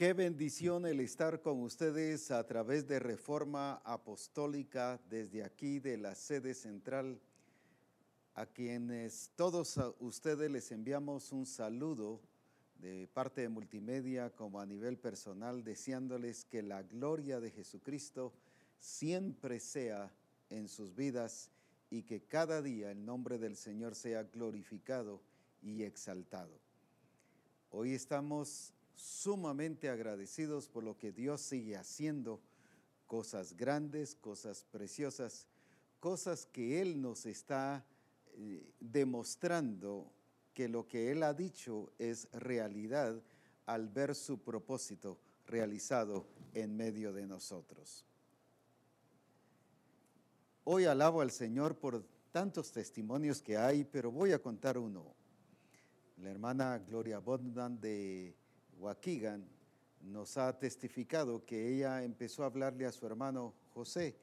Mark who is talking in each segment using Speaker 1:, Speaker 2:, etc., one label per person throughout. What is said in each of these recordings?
Speaker 1: Qué bendición el estar con ustedes a través de Reforma Apostólica desde aquí de la sede central, a quienes todos ustedes les enviamos un saludo de parte de Multimedia como a nivel personal, deseándoles que la gloria de Jesucristo siempre sea en sus vidas y que cada día el nombre del Señor sea glorificado y exaltado. Hoy estamos sumamente agradecidos por lo que Dios sigue haciendo, cosas grandes, cosas preciosas, cosas que Él nos está eh, demostrando que lo que Él ha dicho es realidad al ver su propósito realizado en medio de nosotros. Hoy alabo al Señor por tantos testimonios que hay, pero voy a contar uno. La hermana Gloria Bodman de Waukegan nos ha testificado que ella empezó a hablarle a su hermano José,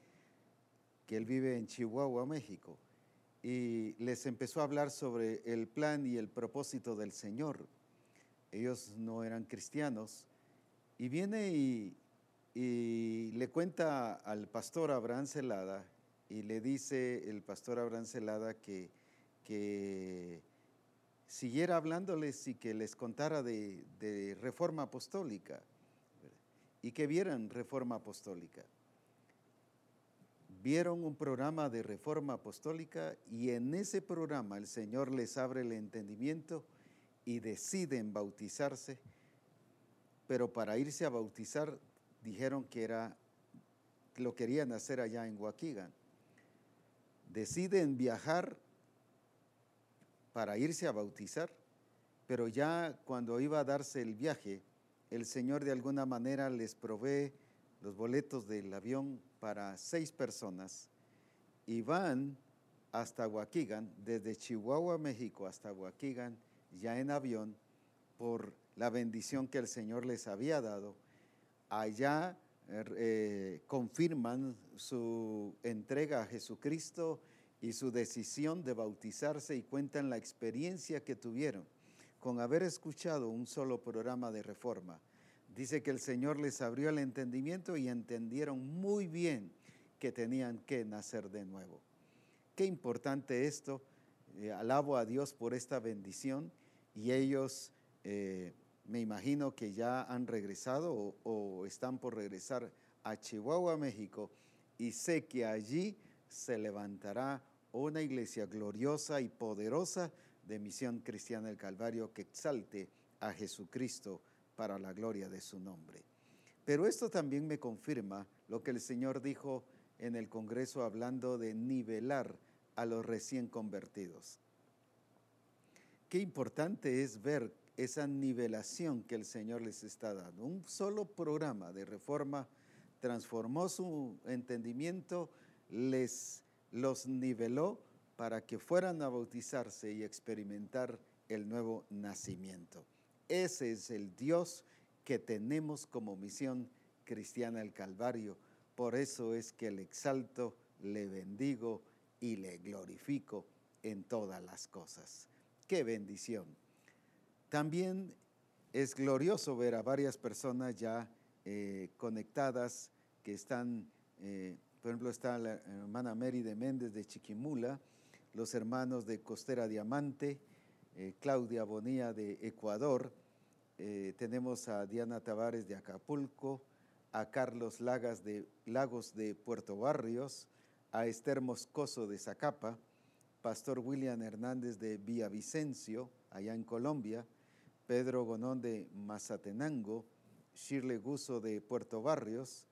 Speaker 1: que él vive en Chihuahua, México, y les empezó a hablar sobre el plan y el propósito del Señor. Ellos no eran cristianos, y viene y, le cuenta al pastor Abraham Celada, y le dice el pastor Abraham Celada que, que siguiera hablándoles y que les contara de, reforma apostólica y que vieran reforma apostólica. Vieron un programa de reforma apostólica y en ese programa el Señor les abre el entendimiento y deciden bautizarse, pero para irse a bautizar dijeron que era lo querían hacer allá en Waukegan. Deciden viajar para irse a bautizar, pero ya cuando iba a darse el viaje, el Señor de alguna manera les provee los boletos del avión para seis personas y van hasta Waukegan, desde Chihuahua, México, hasta Waukegan, ya en avión, por la bendición que el Señor les había dado. Allá eh, confirman su entrega a Jesucristo y su decisión de bautizarse y cuentan la experiencia que tuvieron con haber escuchado un solo programa de reforma. Dice que el Señor les abrió el entendimiento y entendieron muy bien que tenían que nacer de nuevo. Qué importante esto. Eh, alabo a Dios por esta bendición y ellos eh, me imagino que ya han regresado o, o están por regresar a Chihuahua, México, y sé que allí se levantará una iglesia gloriosa y poderosa de Misión Cristiana del Calvario que exalte a Jesucristo para la gloria de su nombre. Pero esto también me confirma lo que el Señor dijo en el Congreso hablando de nivelar a los recién convertidos. Qué importante es ver esa nivelación que el Señor les está dando. Un solo programa de reforma transformó su entendimiento, les los niveló para que fueran a bautizarse y experimentar el nuevo nacimiento. Ese es el Dios que tenemos como misión cristiana el Calvario. Por eso es que le exalto, le bendigo y le glorifico en todas las cosas. ¡Qué bendición! También es glorioso ver a varias personas ya eh, conectadas que están eh, por ejemplo, está la hermana Mary de Méndez de Chiquimula, los hermanos de Costera Diamante, eh, Claudia Bonía de Ecuador, eh, tenemos a Diana Tavares de Acapulco, a Carlos Lagas de, Lagos de Puerto Barrios, a Esther Moscoso de Zacapa, Pastor William Hernández de Villavicencio, allá en Colombia, Pedro Gonón de Mazatenango, Shirley Guso de Puerto Barrios,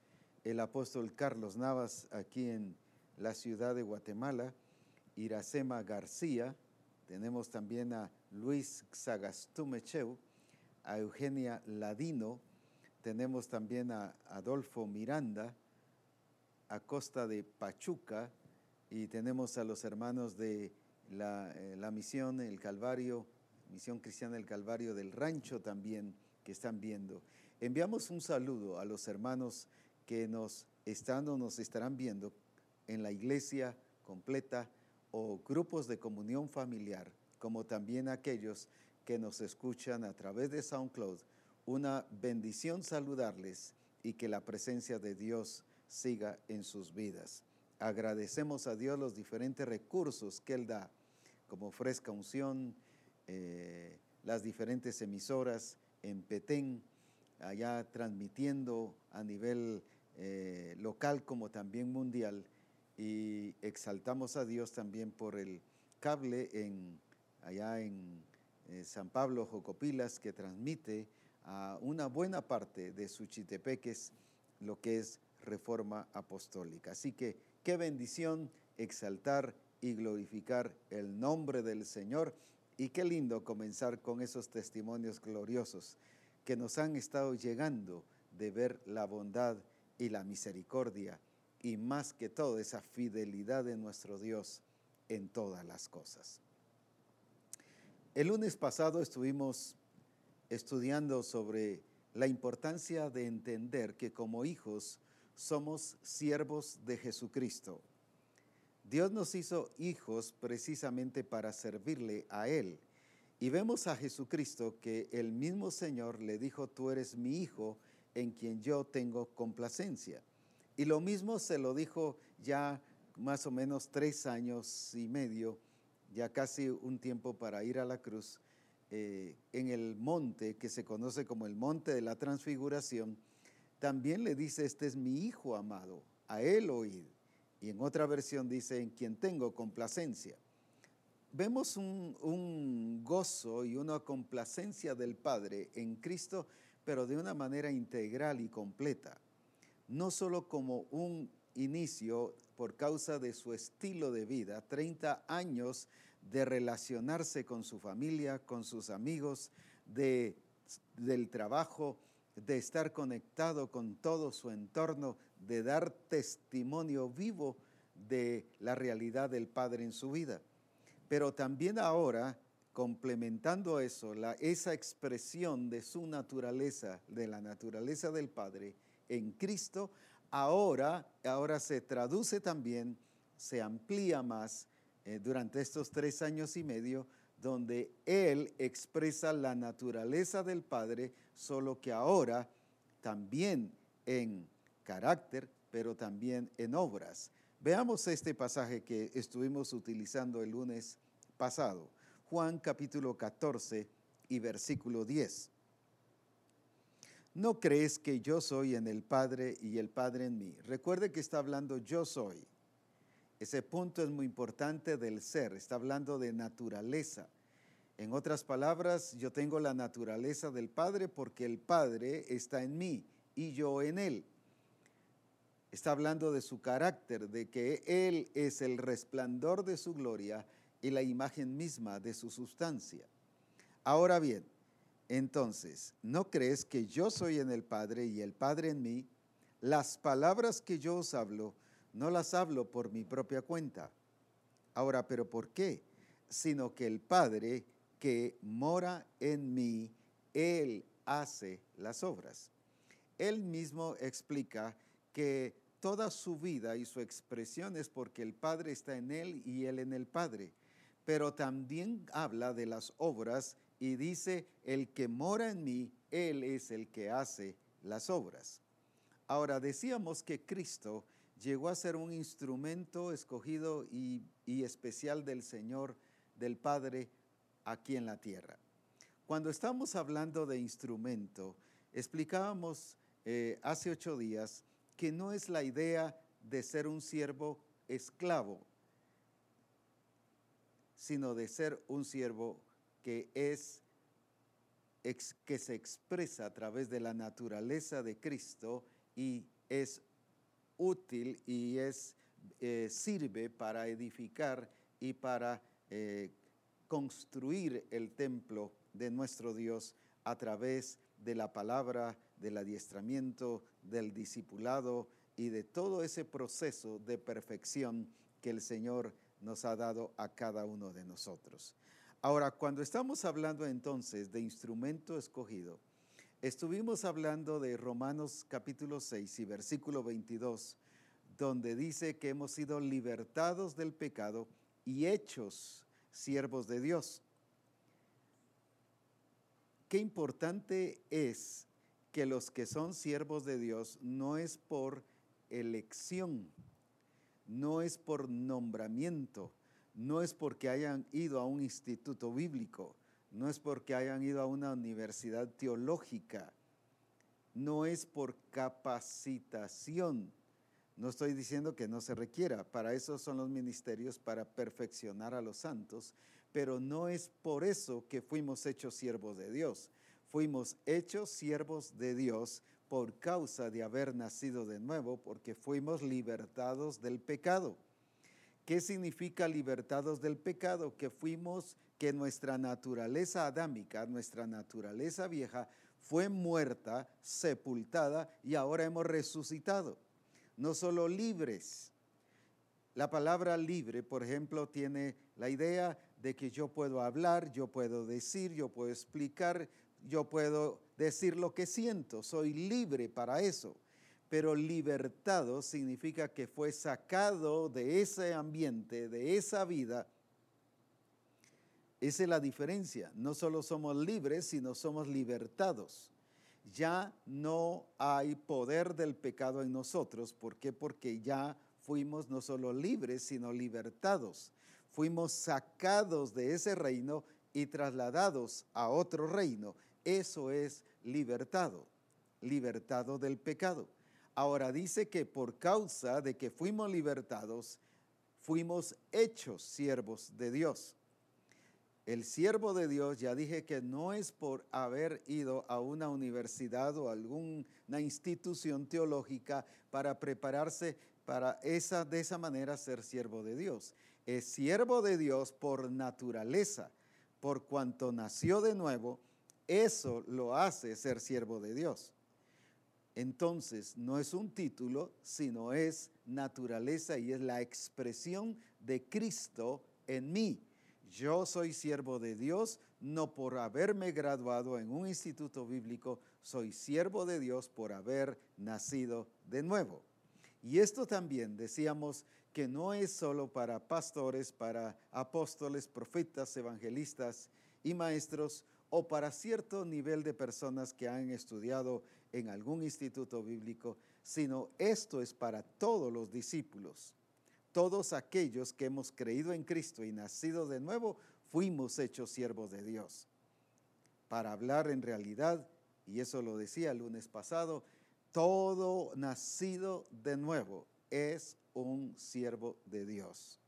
Speaker 1: el apóstol Carlos Navas aquí en la ciudad de Guatemala, Iracema García, tenemos también a Luis Xagastumecheu, a Eugenia Ladino, tenemos también a Adolfo Miranda, a Costa de Pachuca, y tenemos a los hermanos de la, eh, la misión El Calvario, Misión Cristiana del Calvario del Rancho también, que están viendo. Enviamos un saludo a los hermanos que nos están o nos estarán viendo en la iglesia completa o grupos de comunión familiar, como también aquellos que nos escuchan a través de SoundCloud una bendición saludarles y que la presencia de Dios siga en sus vidas. Agradecemos a Dios los diferentes recursos que Él da, como Fresca Unción, eh, las diferentes emisoras en Petén, allá transmitiendo a nivel eh, local como también mundial. Y exaltamos a Dios también por el cable en, allá en eh, San Pablo Jocopilas que transmite a una buena parte de Suchitepeques lo que es reforma apostólica. Así que qué bendición exaltar y glorificar el nombre del Señor y qué lindo comenzar con esos testimonios gloriosos que nos han estado llegando de ver la bondad y la misericordia y más que todo esa fidelidad de nuestro Dios en todas las cosas. El lunes pasado estuvimos estudiando sobre la importancia de entender que como hijos somos siervos de Jesucristo. Dios nos hizo hijos precisamente para servirle a Él. Y vemos a Jesucristo que el mismo Señor le dijo, tú eres mi hijo en quien yo tengo complacencia. Y lo mismo se lo dijo ya más o menos tres años y medio, ya casi un tiempo para ir a la cruz, eh, en el monte que se conoce como el monte de la transfiguración, también le dice, este es mi hijo amado, a él oíd. Y en otra versión dice, en quien tengo complacencia. Vemos un, un gozo y una complacencia del Padre en Cristo, pero de una manera integral y completa. No solo como un inicio por causa de su estilo de vida, 30 años de relacionarse con su familia, con sus amigos, de, del trabajo, de estar conectado con todo su entorno, de dar testimonio vivo de la realidad del Padre en su vida. Pero también ahora, complementando eso, la, esa expresión de su naturaleza, de la naturaleza del Padre en Cristo, ahora, ahora se traduce también, se amplía más eh, durante estos tres años y medio, donde Él expresa la naturaleza del Padre, solo que ahora también en carácter, pero también en obras. Veamos este pasaje que estuvimos utilizando el lunes pasado, Juan capítulo 14 y versículo 10. ¿No crees que yo soy en el Padre y el Padre en mí? Recuerde que está hablando yo soy. Ese punto es muy importante del ser, está hablando de naturaleza. En otras palabras, yo tengo la naturaleza del Padre porque el Padre está en mí y yo en Él. Está hablando de su carácter, de que Él es el resplandor de su gloria y la imagen misma de su sustancia. Ahora bien, entonces, ¿no crees que yo soy en el Padre y el Padre en mí? Las palabras que yo os hablo, no las hablo por mi propia cuenta. Ahora, ¿pero por qué? Sino que el Padre que mora en mí, Él hace las obras. Él mismo explica que toda su vida y su expresión es porque el Padre está en Él y Él en el Padre. Pero también habla de las obras y dice, el que mora en mí, Él es el que hace las obras. Ahora, decíamos que Cristo llegó a ser un instrumento escogido y, especial del Señor, del Padre, aquí en la tierra. Cuando estamos hablando de instrumento, explicábamos eh, hace ocho días que no es la idea de ser un siervo esclavo, sino de ser un siervo que es que se expresa a través de la naturaleza de Cristo y es útil y es, eh, sirve para edificar y para eh, construir el templo de nuestro Dios a través de la palabra, del adiestramiento, del discipulado y de todo ese proceso de perfección que el Señor nos ha dado a cada uno de nosotros. Ahora, cuando estamos hablando entonces de instrumento escogido, Estuvimos hablando de Romanos capítulo 6 y versículo 22, donde dice que hemos sido libertados del pecado y hechos siervos de Dios. qué importante es que los que son siervos de Dios no es por elección, no es por nombramiento, no es porque hayan ido a un instituto bíblico, no es porque hayan ido a una universidad teológica, no es por capacitación. No estoy diciendo que no se requiera, para eso son los ministerios, para perfeccionar a los santos, pero no es por eso que fuimos hechos siervos de Dios. Fuimos hechos siervos de Dios por causa de haber nacido de nuevo, porque fuimos libertados del pecado. ¿Qué significa libertados del pecado? Que fuimos, que nuestra naturaleza adámica, nuestra naturaleza vieja, fue muerta, sepultada y ahora hemos resucitado. No solo libres. La palabra libre, por ejemplo, tiene la idea de que yo puedo hablar, yo puedo decir, yo puedo explicar, yo puedo decir lo que siento, soy libre para eso. Pero libertado significa que fue sacado de ese ambiente, de esa vida. Esa es la diferencia. No solo somos libres, sino somos libertados. Ya no hay poder del pecado en nosotros. ¿Por qué? Porque ya fuimos no solo libres, sino libertados fuimos sacados de ese reino y trasladados a otro reino. Eso es libertado, libertado del pecado. Ahora dice que por causa de que fuimos libertados, fuimos hechos siervos de Dios. El siervo de Dios, ya dije que no es por haber ido a una universidad o alguna institución teológica para prepararse para esa, de esa manera ser siervo de Dios es siervo de Dios por naturaleza, por cuanto nació de nuevo, eso lo hace ser siervo de Dios. Entonces, no es un título, sino es naturaleza y es la expresión de Cristo en mí. Yo soy siervo de Dios, no por haberme graduado en un instituto bíblico, soy siervo de Dios por haber nacido de nuevo. Y esto también decíamos que no es solo para pastores, para apóstoles, profetas, evangelistas y maestros, o para cierto nivel de personas que han estudiado en algún instituto bíblico, sino esto es para todos los discípulos. Todos aquellos que hemos creído en Cristo y nacido de nuevo, fuimos hechos siervos de Dios. Para hablar en realidad, y eso lo decía el lunes pasado, todo nacido de nuevo es un siervo de Dios.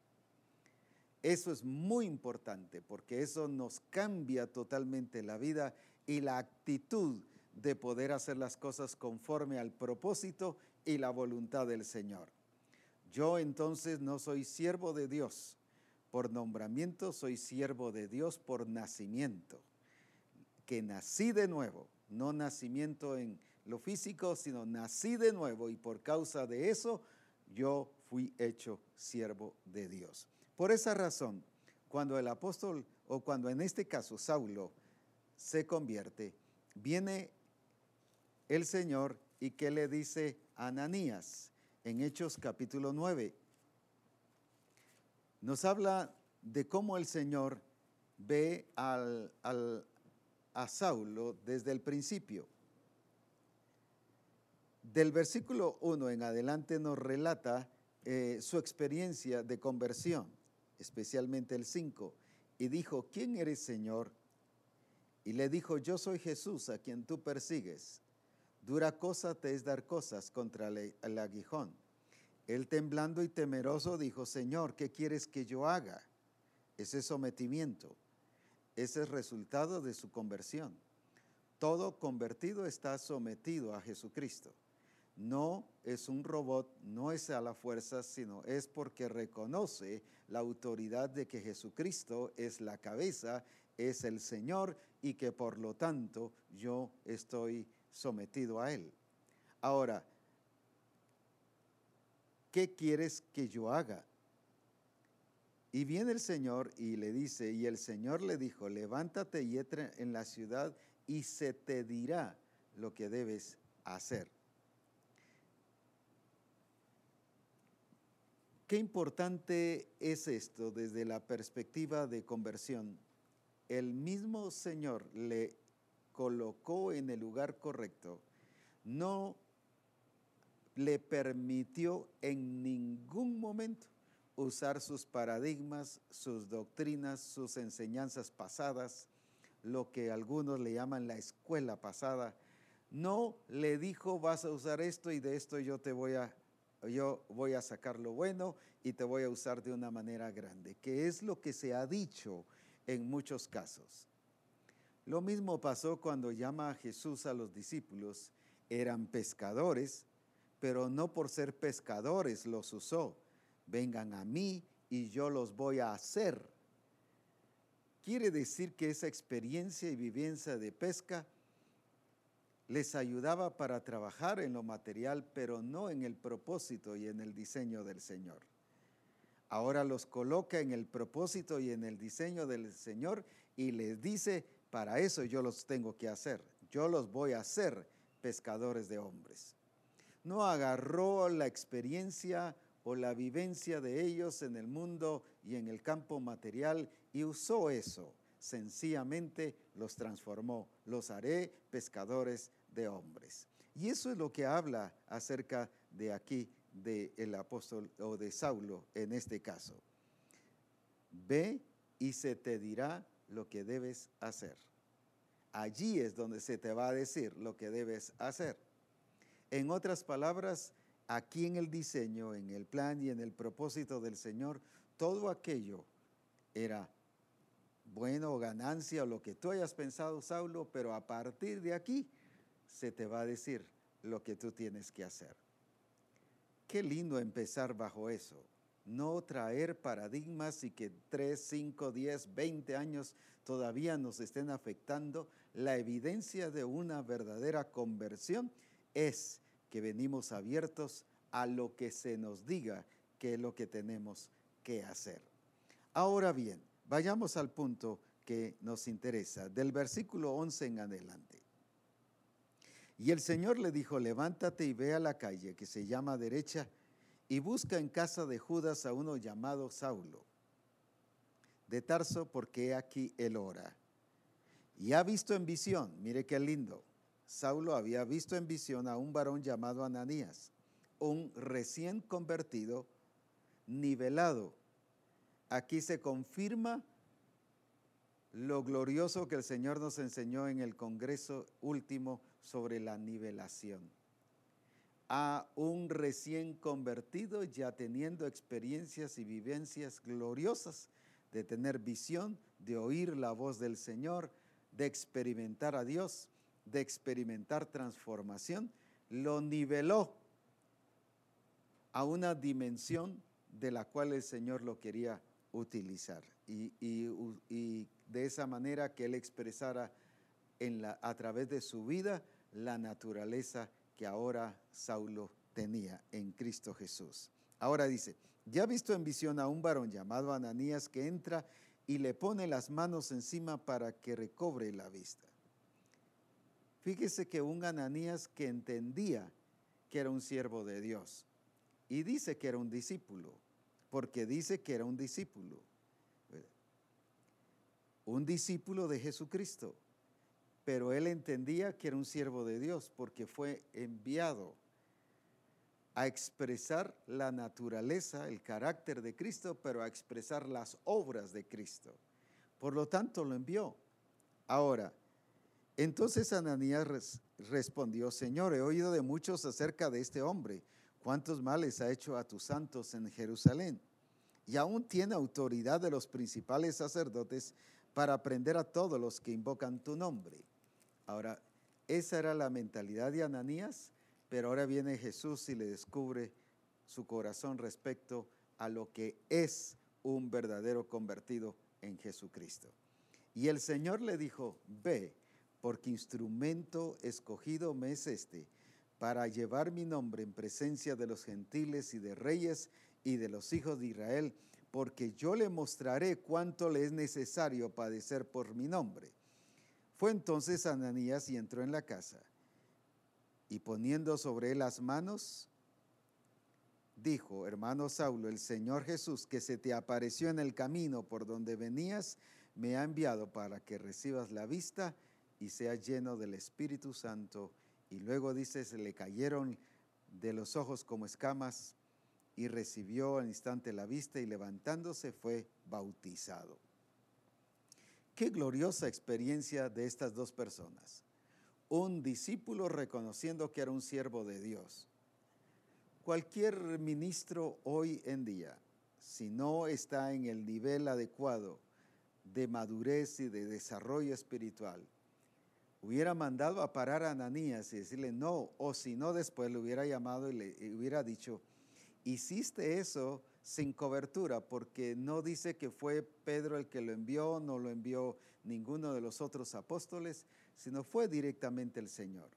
Speaker 1: Eso es muy importante porque eso nos cambia totalmente la vida y la actitud de poder hacer las cosas conforme al propósito y la voluntad del Señor. Yo entonces no soy siervo de Dios por nombramiento, soy siervo de Dios por nacimiento, que nací de nuevo, no nacimiento en lo físico, sino nací de nuevo y por causa de eso yo fui hecho siervo de Dios. Por esa razón, cuando el apóstol, o cuando en este caso Saulo se convierte, viene el Señor y que le dice Ananías en Hechos capítulo 9. Nos habla de cómo el Señor ve al, a Saulo desde el principio. Del versículo 1 en adelante nos relata eh, su experiencia de conversión, especialmente el 5, y dijo, ¿quién eres Señor? Y le dijo, yo soy Jesús a quien tú persigues. Dura cosa te es dar cosas contra el aguijón. Él temblando y temeroso dijo, Señor, ¿qué quieres que yo haga? Ese sometimiento, ese es resultado de su conversión. Todo convertido está sometido a Jesucristo no es un robot, no es a la fuerza, sino es porque reconoce la autoridad de que Jesucristo es la cabeza, es el Señor y que por lo tanto yo estoy sometido a Él. Ahora, ¿qué quieres que yo haga? Y viene el Señor y le dice, y el Señor le dijo, levántate y entra en la ciudad y se te dirá lo que debes hacer. Qué importante es esto desde la perspectiva de conversión. El mismo Señor le colocó en el lugar correcto, no le permitió en ningún momento usar sus paradigmas, sus doctrinas, sus enseñanzas pasadas, lo que algunos le llaman la escuela pasada. No le dijo, vas a usar esto y de esto yo te voy a yo voy a sacar lo bueno y te voy a usar de una manera grande, que es lo que se ha dicho en muchos casos. Lo mismo pasó cuando llama a Jesús a los discípulos. Eran pescadores, pero no por ser pescadores los usó. Vengan a mí y yo los voy a hacer. Quiere decir que esa experiencia y vivencia de pesca les ayudaba para trabajar en lo material, pero no en el propósito y en el diseño del Señor. Ahora los coloca en el propósito y en el diseño del Señor y les dice, para eso yo los tengo que hacer, yo los voy a hacer pescadores de hombres. No agarró la experiencia o la vivencia de ellos en el mundo y en el campo material y usó eso. Sencillamente los transformó. Los haré pescadores de hombres. Y eso es lo que habla acerca de aquí del apóstol o de Saulo en este caso. Ve y se te dirá lo que debes hacer. Allí es donde se te va a decir lo que debes hacer. En otras palabras, aquí en el diseño, en el plan y en el propósito del Señor, todo aquello era bueno o ganancia o lo que tú hayas pensado, Saulo, pero a partir de aquí se te va a decir lo que tú tienes que hacer. Qué lindo empezar bajo eso. No traer paradigmas y que 3, 5, 10, 20 años todavía nos estén afectando. La evidencia de una verdadera conversión es que venimos abiertos a lo que se nos diga que es lo que tenemos que hacer. Ahora bien, vayamos al punto que nos interesa, del versículo 11 en adelante. Y el Señor le dijo, levántate y ve a la calle que se llama derecha y busca en casa de Judas a uno llamado Saulo, de Tarso, porque aquí él ora. Y ha visto en visión, mire qué lindo, Saulo había visto en visión a un varón llamado Ananías, un recién convertido, nivelado. Aquí se confirma lo glorioso que el Señor nos enseñó en el Congreso último sobre la nivelación. A un recién convertido ya teniendo experiencias y vivencias gloriosas de tener visión, de oír la voz del Señor, de experimentar a Dios, de experimentar transformación, lo niveló a una dimensión de la cual el Señor lo quería utilizar y, de esa manera que Él expresara en la, a través de su vida la naturaleza que ahora Saulo tenía en Cristo Jesús. Ahora dice, ya visto en visión a un varón llamado Ananías que entra y le pone las manos encima para que recobre la vista. Fíjese que un Ananías que entendía que era un siervo de Dios y dice que era un discípulo, porque dice que era un discípulo. Un discípulo de Jesucristo pero él entendía que era un siervo de Dios porque fue enviado a expresar la naturaleza, el carácter de Cristo, pero a expresar las obras de Cristo. Por lo tanto, lo envió. Ahora, entonces Ananías respondió, Señor, he oído de muchos acerca de este hombre, cuántos males ha hecho a tus santos en Jerusalén. Y aún tiene autoridad de los principales sacerdotes para prender a todos los que invocan tu nombre. Ahora, esa era la mentalidad de Ananías, pero ahora viene Jesús y le descubre su corazón respecto a lo que es un verdadero convertido en Jesucristo. Y el Señor le dijo, ve, porque instrumento escogido me es este, para llevar mi nombre en presencia de los gentiles y de reyes y de los hijos de Israel, porque yo le mostraré cuánto le es necesario padecer por mi nombre. Fue entonces Ananías y entró en la casa, y poniendo sobre él las manos, dijo, hermano Saulo, el Señor Jesús que se te apareció en el camino por donde venías, me ha enviado para que recibas la vista y sea lleno del Espíritu Santo. Y luego dice, se le cayeron de los ojos como escamas y recibió al instante la vista y levantándose fue bautizado. Qué gloriosa experiencia de estas dos personas. Un discípulo reconociendo que era un siervo de Dios. Cualquier ministro hoy en día, si no está en el nivel adecuado de madurez y de desarrollo espiritual, hubiera mandado a parar a Ananías y decirle no, o si no después le hubiera llamado y le hubiera dicho, hiciste eso sin cobertura, porque no dice que fue Pedro el que lo envió, no lo envió ninguno de los otros apóstoles, sino fue directamente el Señor.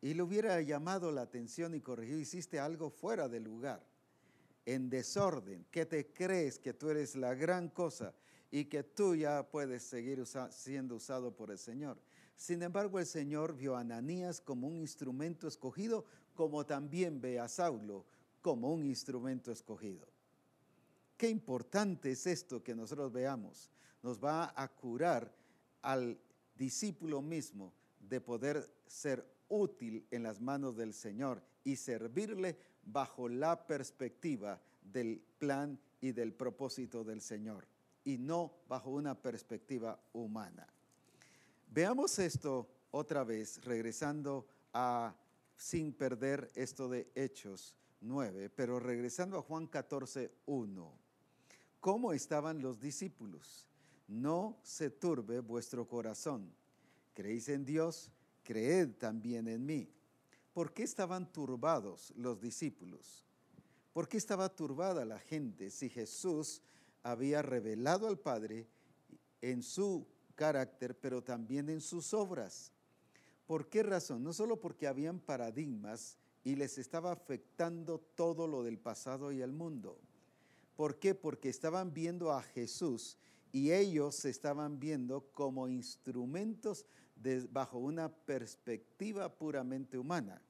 Speaker 1: Y le hubiera llamado la atención y corregido, hiciste algo fuera de lugar, en desorden, que te crees que tú eres la gran cosa y que tú ya puedes seguir siendo usado por el Señor. Sin embargo, el Señor vio a Ananías como un instrumento escogido, como también ve a Saulo como un instrumento escogido. Qué importante es esto que nosotros veamos. Nos va a curar al discípulo mismo de poder ser útil en las manos del Señor y servirle bajo la perspectiva del plan y del propósito del Señor y no bajo una perspectiva humana. Veamos esto otra vez, regresando a, sin perder esto de Hechos 9, pero regresando a Juan 14, 1. ¿Cómo estaban los discípulos? No se turbe vuestro corazón. Creéis en Dios, creed también en mí. ¿Por qué estaban turbados los discípulos? ¿Por qué estaba turbada la gente si Jesús había revelado al Padre en su carácter, pero también en sus obras. ¿Por qué razón? No solo porque habían paradigmas y les estaba afectando todo lo del pasado y el mundo. ¿Por qué? Porque estaban viendo a Jesús y ellos se estaban viendo como instrumentos bajo una perspectiva puramente humana.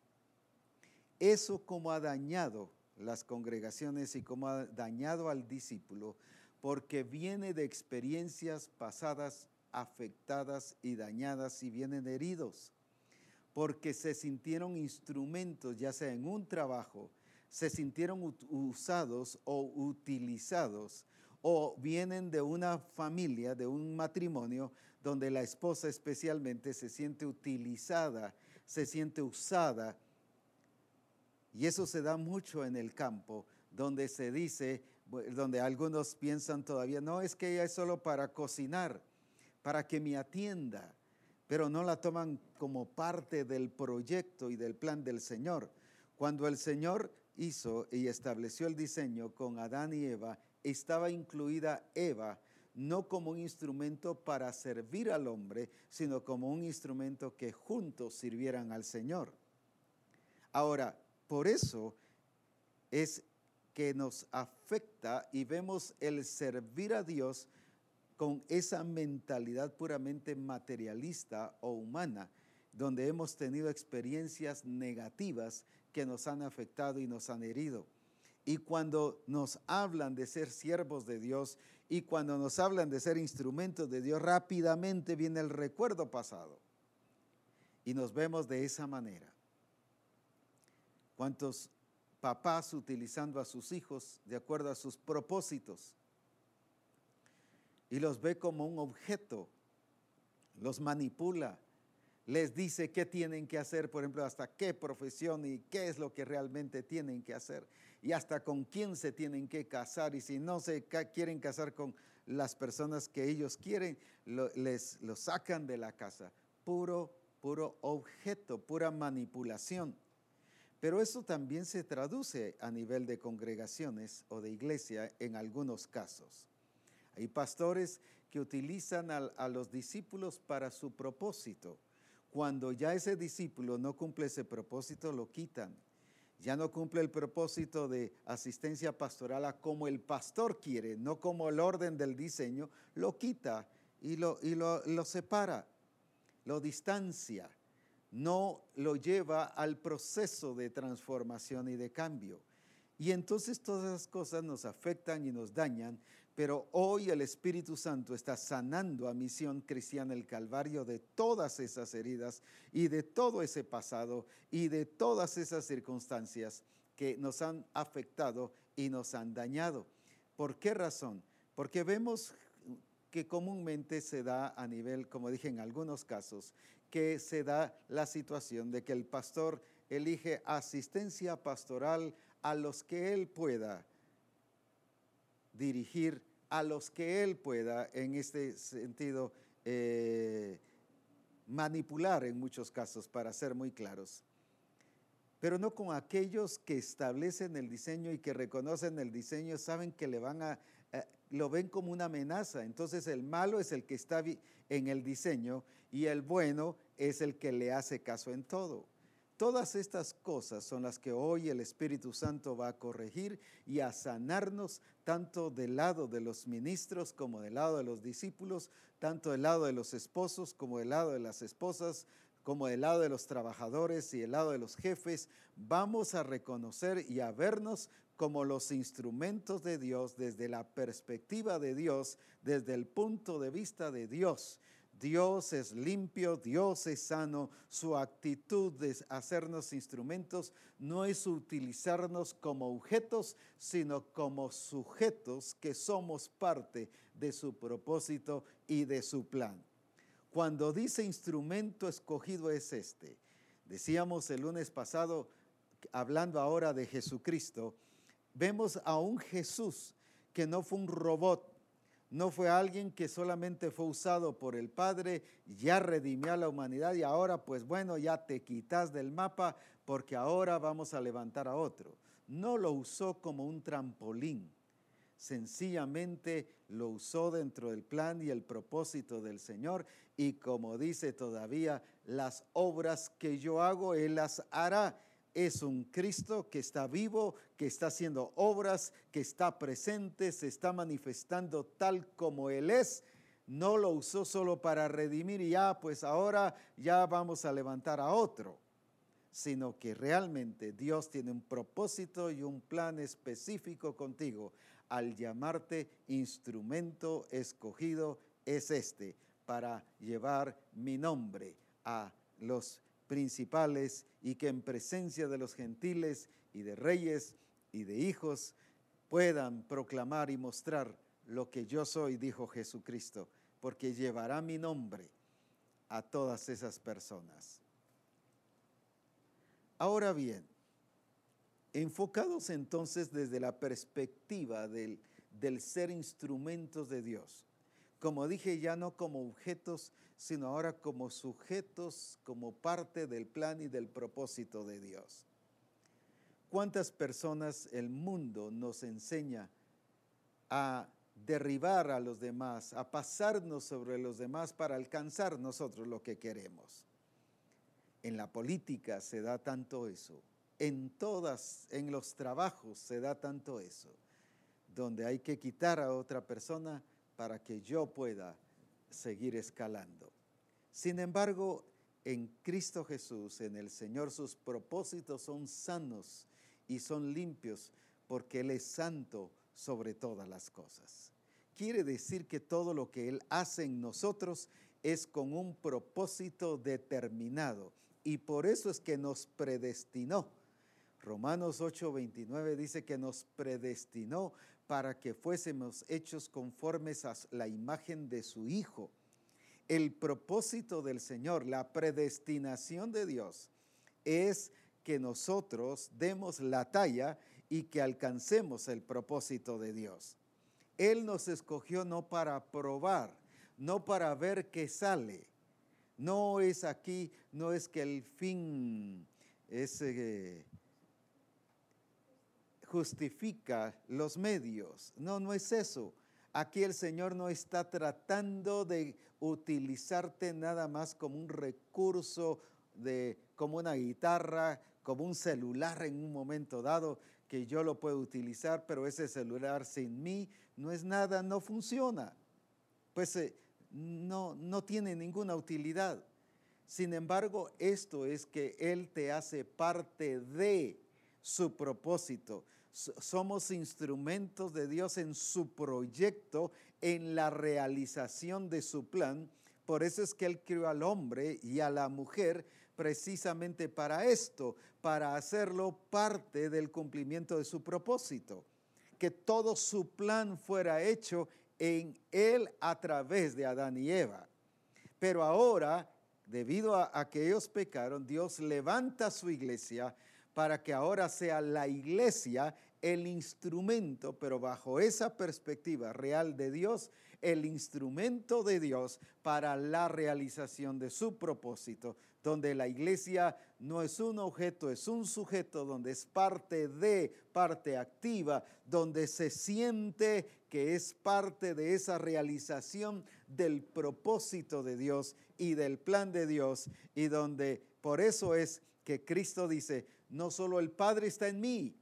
Speaker 1: Eso como ha dañado las congregaciones y como ha dañado al discípulo, porque viene de experiencias pasadas afectadas y dañadas y vienen heridos, porque se sintieron instrumentos, ya sea en un trabajo, se sintieron usados o utilizados, o vienen de una familia, de un matrimonio, donde la esposa especialmente se siente utilizada, se siente usada. Y eso se da mucho en el campo, donde se dice, donde algunos piensan todavía, no es que ella es solo para cocinar para que me atienda, pero no la toman como parte del proyecto y del plan del Señor. Cuando el Señor hizo y estableció el diseño con Adán y Eva, estaba incluida Eva no como un instrumento para servir al hombre, sino como un instrumento que juntos sirvieran al Señor. Ahora, por eso es que nos afecta y vemos el servir a Dios con esa mentalidad puramente materialista o humana, donde hemos tenido experiencias negativas que nos han afectado y nos han herido. Y cuando nos hablan de ser siervos de Dios y cuando nos hablan de ser instrumentos de Dios, rápidamente viene el recuerdo pasado. Y nos vemos de esa manera. ¿Cuántos papás utilizando a sus hijos de acuerdo a sus propósitos? y los ve como un objeto, los manipula, les dice qué tienen que hacer, por ejemplo, hasta qué profesión y qué es lo que realmente tienen que hacer y hasta con quién se tienen que casar y si no se quieren casar con las personas que ellos quieren, les lo sacan de la casa. Puro, puro objeto, pura manipulación. Pero eso también se traduce a nivel de congregaciones o de iglesia en algunos casos. Hay pastores que utilizan a, los discípulos para su propósito. Cuando ya ese discípulo no cumple ese propósito, lo quitan. Ya no cumple el propósito de asistencia pastoral a como el pastor quiere, no como el orden del diseño, lo quita y lo, y lo, lo separa, lo distancia, no lo lleva al proceso de transformación y de cambio. Y entonces todas esas cosas nos afectan y nos dañan Pero hoy el Espíritu Santo está sanando a Misión Cristiana el Calvario de todas esas heridas y de todo ese pasado y de todas esas circunstancias que nos han afectado y nos han dañado. ¿Por qué razón? Porque vemos que comúnmente se da a nivel, como dije en algunos casos, que se da la situación de que el pastor elige asistencia pastoral a los que él pueda dirigir, a los que él pueda, en este sentido, eh, manipular en muchos casos, para ser muy claros. Pero no con aquellos que establecen el diseño y que reconocen el diseño, saben que le van a, eh, lo ven como una amenaza. Entonces el malo es el que está en el diseño y el bueno es el que le hace caso en todo. Todas estas cosas son las que hoy el Espíritu Santo va a corregir y a sanarnos tanto del lado de los ministros como del lado de los discípulos, tanto del lado de los esposos como del lado de las esposas, como del lado de los trabajadores y del lado de los jefes. Vamos a reconocer y a vernos como los instrumentos de Dios desde la perspectiva de Dios, desde el punto de vista de Dios. Dios es limpio, Dios es sano. Su actitud de hacernos instrumentos no es utilizarnos como objetos, sino como sujetos que somos parte de su propósito y de su plan. Cuando dice instrumento escogido es este. Decíamos el lunes pasado, hablando ahora de Jesucristo, vemos a un Jesús que no fue un robot, no fue alguien que solamente fue usado por el Padre, ya redimió a la humanidad y ahora pues bueno, ya te quitas del mapa porque ahora vamos a levantar a otro. No lo usó como un trampolín, sencillamente lo usó dentro del plan y el propósito del Señor y como dice todavía, las obras que yo hago, Él las hará es un Cristo que está vivo, que está haciendo obras, que está presente, se está manifestando tal como Él es. No lo usó solo para redimir y ya, pues ahora ya vamos a levantar a otro, sino que realmente Dios tiene un propósito y un plan específico contigo. Al llamarte instrumento escogido es este, para llevar mi nombre a los principales y que en presencia de los gentiles y de reyes y de hijos puedan proclamar y mostrar lo que yo soy, dijo Jesucristo, porque llevará mi nombre a todas esas personas. Ahora bien, enfocados entonces desde la perspectiva del, del ser instrumentos de Dios, como dije, ya no como objetos, sino ahora como sujetos, como parte del plan y del propósito de Dios. ¿Cuántas personas el mundo nos enseña a derribar a los demás, a pasarnos sobre los demás para alcanzar nosotros lo que queremos? En la política se da tanto eso, en todas, en los trabajos se da tanto eso, donde hay que quitar a otra persona para que yo pueda seguir escalando. Sin embargo, en Cristo Jesús, en el Señor, sus propósitos son sanos y son limpios porque Él es santo sobre todas las cosas. Quiere decir que todo lo que Él hace en nosotros es con un propósito determinado y por eso es que nos predestinó. Romanos 8:29 dice que nos predestinó para que fuésemos hechos conformes a la imagen de su Hijo. El propósito del Señor, la predestinación de Dios, es que nosotros demos la talla y que alcancemos el propósito de Dios. Él nos escogió no para probar, no para ver qué sale. No es aquí, no es que el fin es eh, justifica los medios. No, no es eso. Aquí el Señor no está tratando de utilizarte nada más como un recurso de como una guitarra, como un celular en un momento dado que yo lo puedo utilizar, pero ese celular sin mí no es nada, no funciona. Pues eh, no, no tiene ninguna utilidad. Sin embargo, esto es que Él te hace parte de su propósito somos instrumentos de Dios en su proyecto, en la realización de su plan. Por eso es que Él creó al hombre y a la mujer precisamente para esto, para hacerlo parte del cumplimiento de su propósito. Que todo su plan fuera hecho en Él a través de Adán y Eva. Pero ahora, debido a, que ellos pecaron, Dios levanta su iglesia para que ahora sea la iglesia el instrumento, pero bajo esa perspectiva real de Dios, el instrumento de Dios para la realización de su propósito, donde la iglesia no es un objeto, es un sujeto, donde es parte de, parte activa, donde se siente que es parte de esa realización del propósito de Dios y del plan de Dios, y donde por eso es que Cristo dice, no solo el Padre está en mí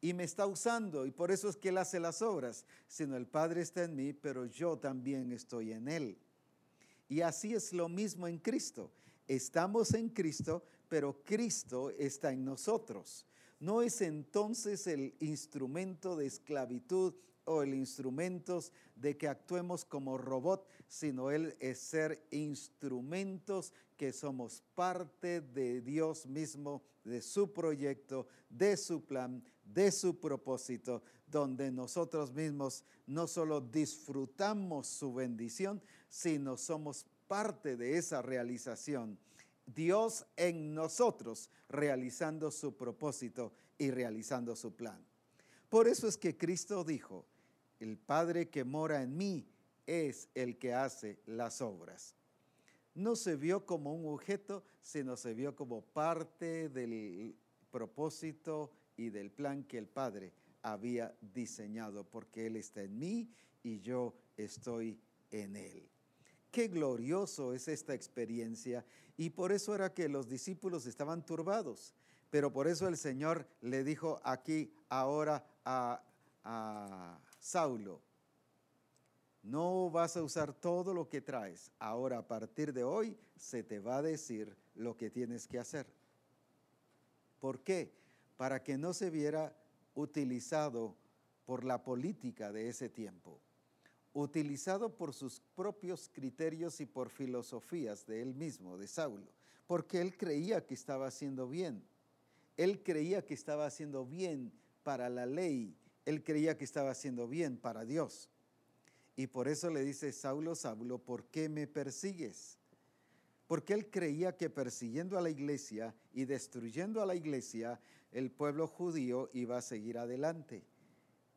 Speaker 1: y me está usando y por eso es que Él hace las obras, sino el Padre está en mí, pero yo también estoy en Él. Y así es lo mismo en Cristo. Estamos en Cristo, pero Cristo está en nosotros. No es entonces el instrumento de esclavitud o el instrumento de que actuemos como robot, sino Él es ser instrumentos que somos parte de Dios mismo, de su proyecto, de su plan, de su propósito, donde nosotros mismos no solo disfrutamos su bendición, sino somos parte de esa realización. Dios en nosotros realizando su propósito y realizando su plan. Por eso es que Cristo dijo, el Padre que mora en mí es el que hace las obras. No se vio como un objeto, sino se vio como parte del propósito y del plan que el Padre había diseñado, porque Él está en mí y yo estoy en Él. Qué glorioso es esta experiencia y por eso era que los discípulos estaban turbados. Pero por eso el Señor le dijo aquí ahora a, a Saulo, no vas a usar todo lo que traes. Ahora a partir de hoy se te va a decir lo que tienes que hacer. ¿Por qué? Para que no se viera utilizado por la política de ese tiempo, utilizado por sus propios criterios y por filosofías de él mismo, de Saulo, porque él creía que estaba haciendo bien. Él creía que estaba haciendo bien para la ley, él creía que estaba haciendo bien para Dios. Y por eso le dice, Saulo, Saulo, ¿por qué me persigues? Porque él creía que persiguiendo a la iglesia y destruyendo a la iglesia, el pueblo judío iba a seguir adelante,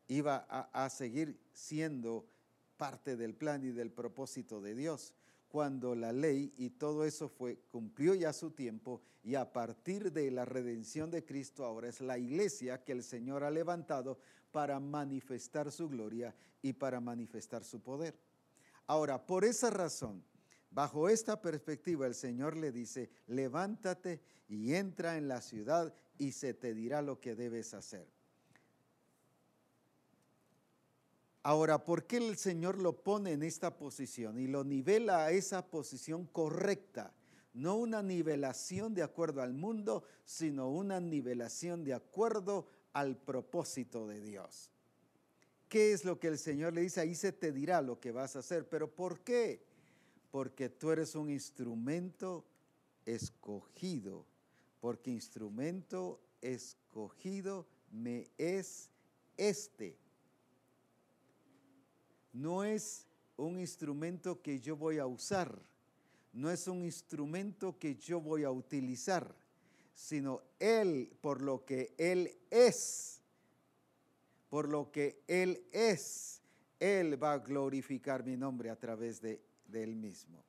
Speaker 1: iba a, a seguir siendo parte del plan y del propósito de Dios cuando la ley y todo eso fue cumplió ya su tiempo y a partir de la redención de Cristo ahora es la iglesia que el Señor ha levantado para manifestar su gloria y para manifestar su poder. Ahora, por esa razón, bajo esta perspectiva el Señor le dice, levántate y entra en la ciudad y se te dirá lo que debes hacer. Ahora, ¿por qué el Señor lo pone en esta posición y lo nivela a esa posición correcta? No una nivelación de acuerdo al mundo, sino una nivelación de acuerdo al propósito de Dios. ¿Qué es lo que el Señor le dice? Ahí se te dirá lo que vas a hacer. ¿Pero por qué? Porque tú eres un instrumento escogido. Porque instrumento escogido me es este no es un instrumento que yo voy a usar, no es un instrumento que yo voy a utilizar, sino Él, por lo que Él es, por lo que Él es, Él va a glorificar mi nombre a través de, Él mismo.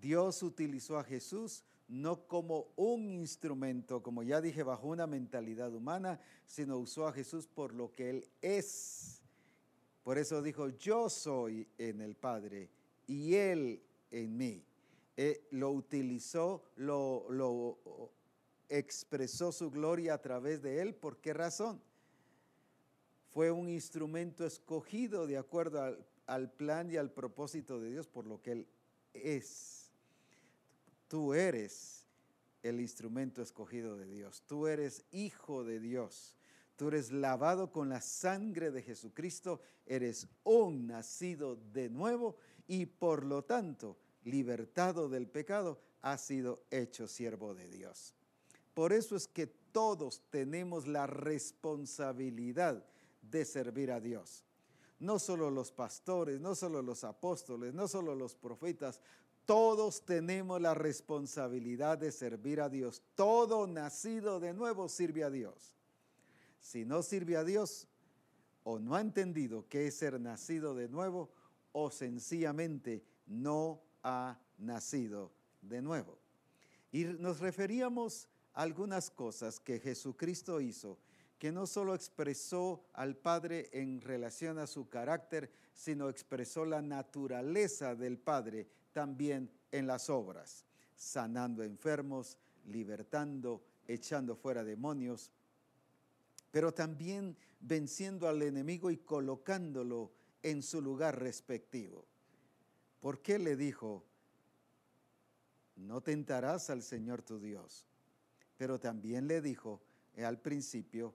Speaker 1: Dios utilizó a Jesús no como un instrumento, como ya dije, bajo una mentalidad humana, sino usó a Jesús por lo que Él es por eso dijo, yo soy en el Padre y Él en mí. Eh, lo utilizó, lo, expresó su gloria a través de Él. ¿Por qué razón? Fue un instrumento escogido de acuerdo al, al plan y al propósito de Dios por lo que Él es. Tú eres el instrumento escogido de Dios. Tú eres hijo de Dios. Tú eres lavado con la sangre de Jesucristo, eres un nacido de nuevo y por lo tanto, libertado del pecado, has sido hecho siervo de Dios. Por eso es que todos tenemos la responsabilidad de servir a Dios. No solo los pastores, no solo los apóstoles, no solo los profetas, todos tenemos la responsabilidad de servir a Dios. Todo nacido de nuevo sirve a Dios. Si no sirve a Dios o no ha entendido qué es ser nacido de nuevo o sencillamente no ha nacido de nuevo. Y nos referíamos a algunas cosas que Jesucristo hizo, que no solo expresó al Padre en relación a su carácter, sino expresó la naturaleza del Padre también en las obras, sanando enfermos, libertando, echando fuera demonios, pero también venciendo al enemigo y colocándolo en su lugar respectivo. ¿Por qué le dijo, no tentarás al Señor tu Dios? Pero también le dijo eh, al principio,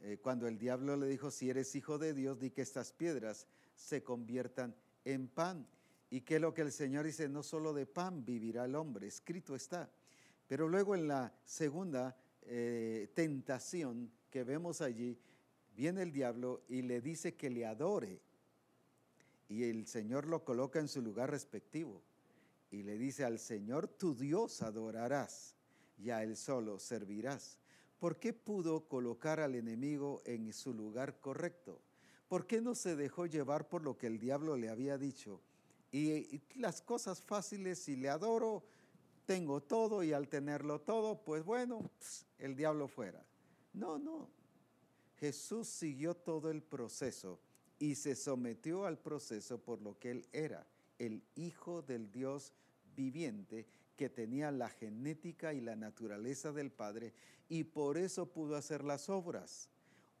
Speaker 1: eh, cuando el diablo le dijo, si eres hijo de Dios, di que estas piedras se conviertan en pan. Y que lo que el Señor dice, no solo de pan vivirá el hombre, escrito está. Pero luego en la segunda eh, tentación que vemos allí, viene el diablo y le dice que le adore. Y el Señor lo coloca en su lugar respectivo. Y le dice, al Señor tu Dios adorarás y a Él solo servirás. ¿Por qué pudo colocar al enemigo en su lugar correcto? ¿Por qué no se dejó llevar por lo que el diablo le había dicho? Y, las cosas fáciles, si le adoro, tengo todo y al tenerlo todo, pues bueno, el diablo fuera. No, no. Jesús siguió todo el proceso y se sometió al proceso por lo que él era, el Hijo del Dios viviente que tenía la genética y la naturaleza del Padre y por eso pudo hacer las obras.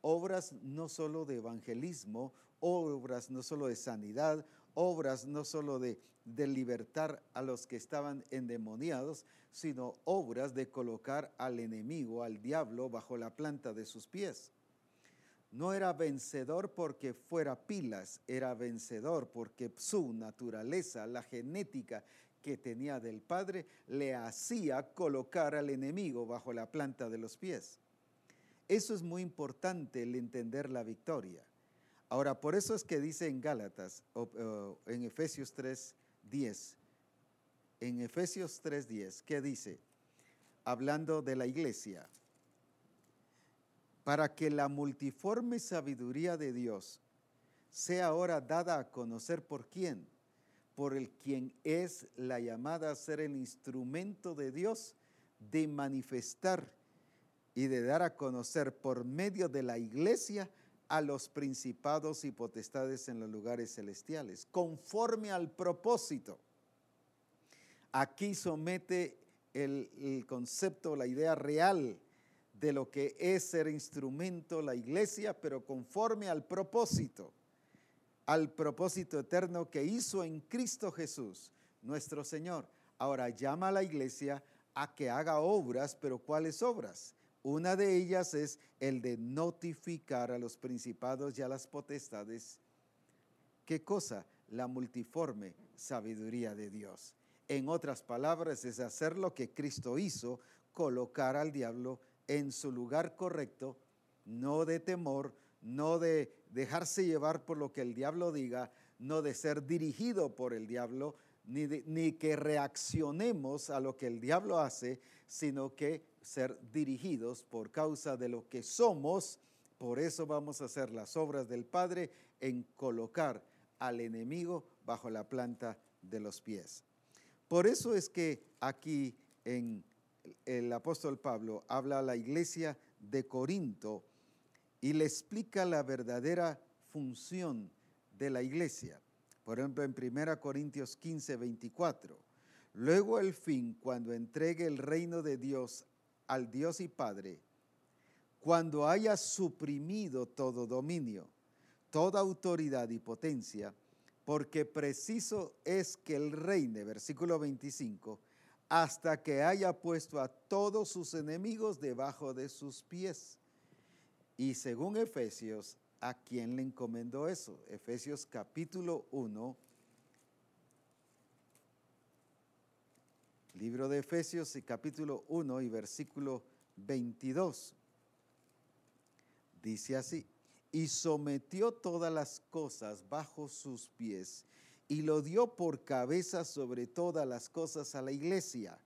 Speaker 1: Obras no solo de evangelismo, obras no solo de sanidad, obras no solo de, de libertar a los que estaban endemoniados, sino obras de colocar al enemigo, al diablo, bajo la planta de sus pies. No era vencedor porque fuera pilas, era vencedor porque su naturaleza, la genética que tenía del Padre, le hacía colocar al enemigo bajo la planta de los pies. Eso es muy importante, el entender la victoria. Ahora, por eso es que dice en Gálatas, en Efesios 3, 10, en Efesios 3:10, ¿qué dice? Hablando de la iglesia, para que la multiforme sabiduría de Dios sea ahora dada a conocer por quién, por el quien es la llamada a ser el instrumento de Dios de manifestar y de dar a conocer por medio de la iglesia a los principados y potestades en los lugares celestiales, conforme al propósito. Aquí somete el, concepto, la idea real de lo que es ser instrumento la iglesia, pero conforme al propósito, al propósito eterno que hizo en Cristo Jesús, nuestro Señor. Ahora llama a la iglesia a que haga obras, pero ¿cuáles obras? Una de ellas es el de notificar a los principados y a las potestades. ¿Qué cosa? La multiforme sabiduría de Dios. En otras palabras, es hacer lo que Cristo hizo, colocar al diablo en su lugar correcto, no de temor, no de dejarse llevar por lo que el diablo diga, no de ser dirigido por el diablo, ni que reaccionemos a lo que el diablo hace, sino que ser dirigidos por causa de lo que somos. Por eso vamos a hacer las obras del Padre en colocar al enemigo bajo la planta de los pies. Por eso es que aquí en el apóstol Pablo habla a la iglesia de Corinto y le explica la verdadera función de la iglesia. Por ejemplo, en 1 Corintios 15, 24. Luego el fin, cuando entregue el reino de Dios al Dios y Padre cuando haya suprimido todo dominio, toda autoridad y potencia, porque preciso es que Él reine, versículo 25, hasta que haya puesto a todos sus enemigos debajo de sus pies. Y según Efesios, ¿a quién le encomendó eso? Efesios capítulo 1, libro de Efesios y capítulo 1 y versículo 22. Dice así, y sometió todas las cosas bajo sus pies y lo dio por cabeza sobre todas las cosas a la iglesia,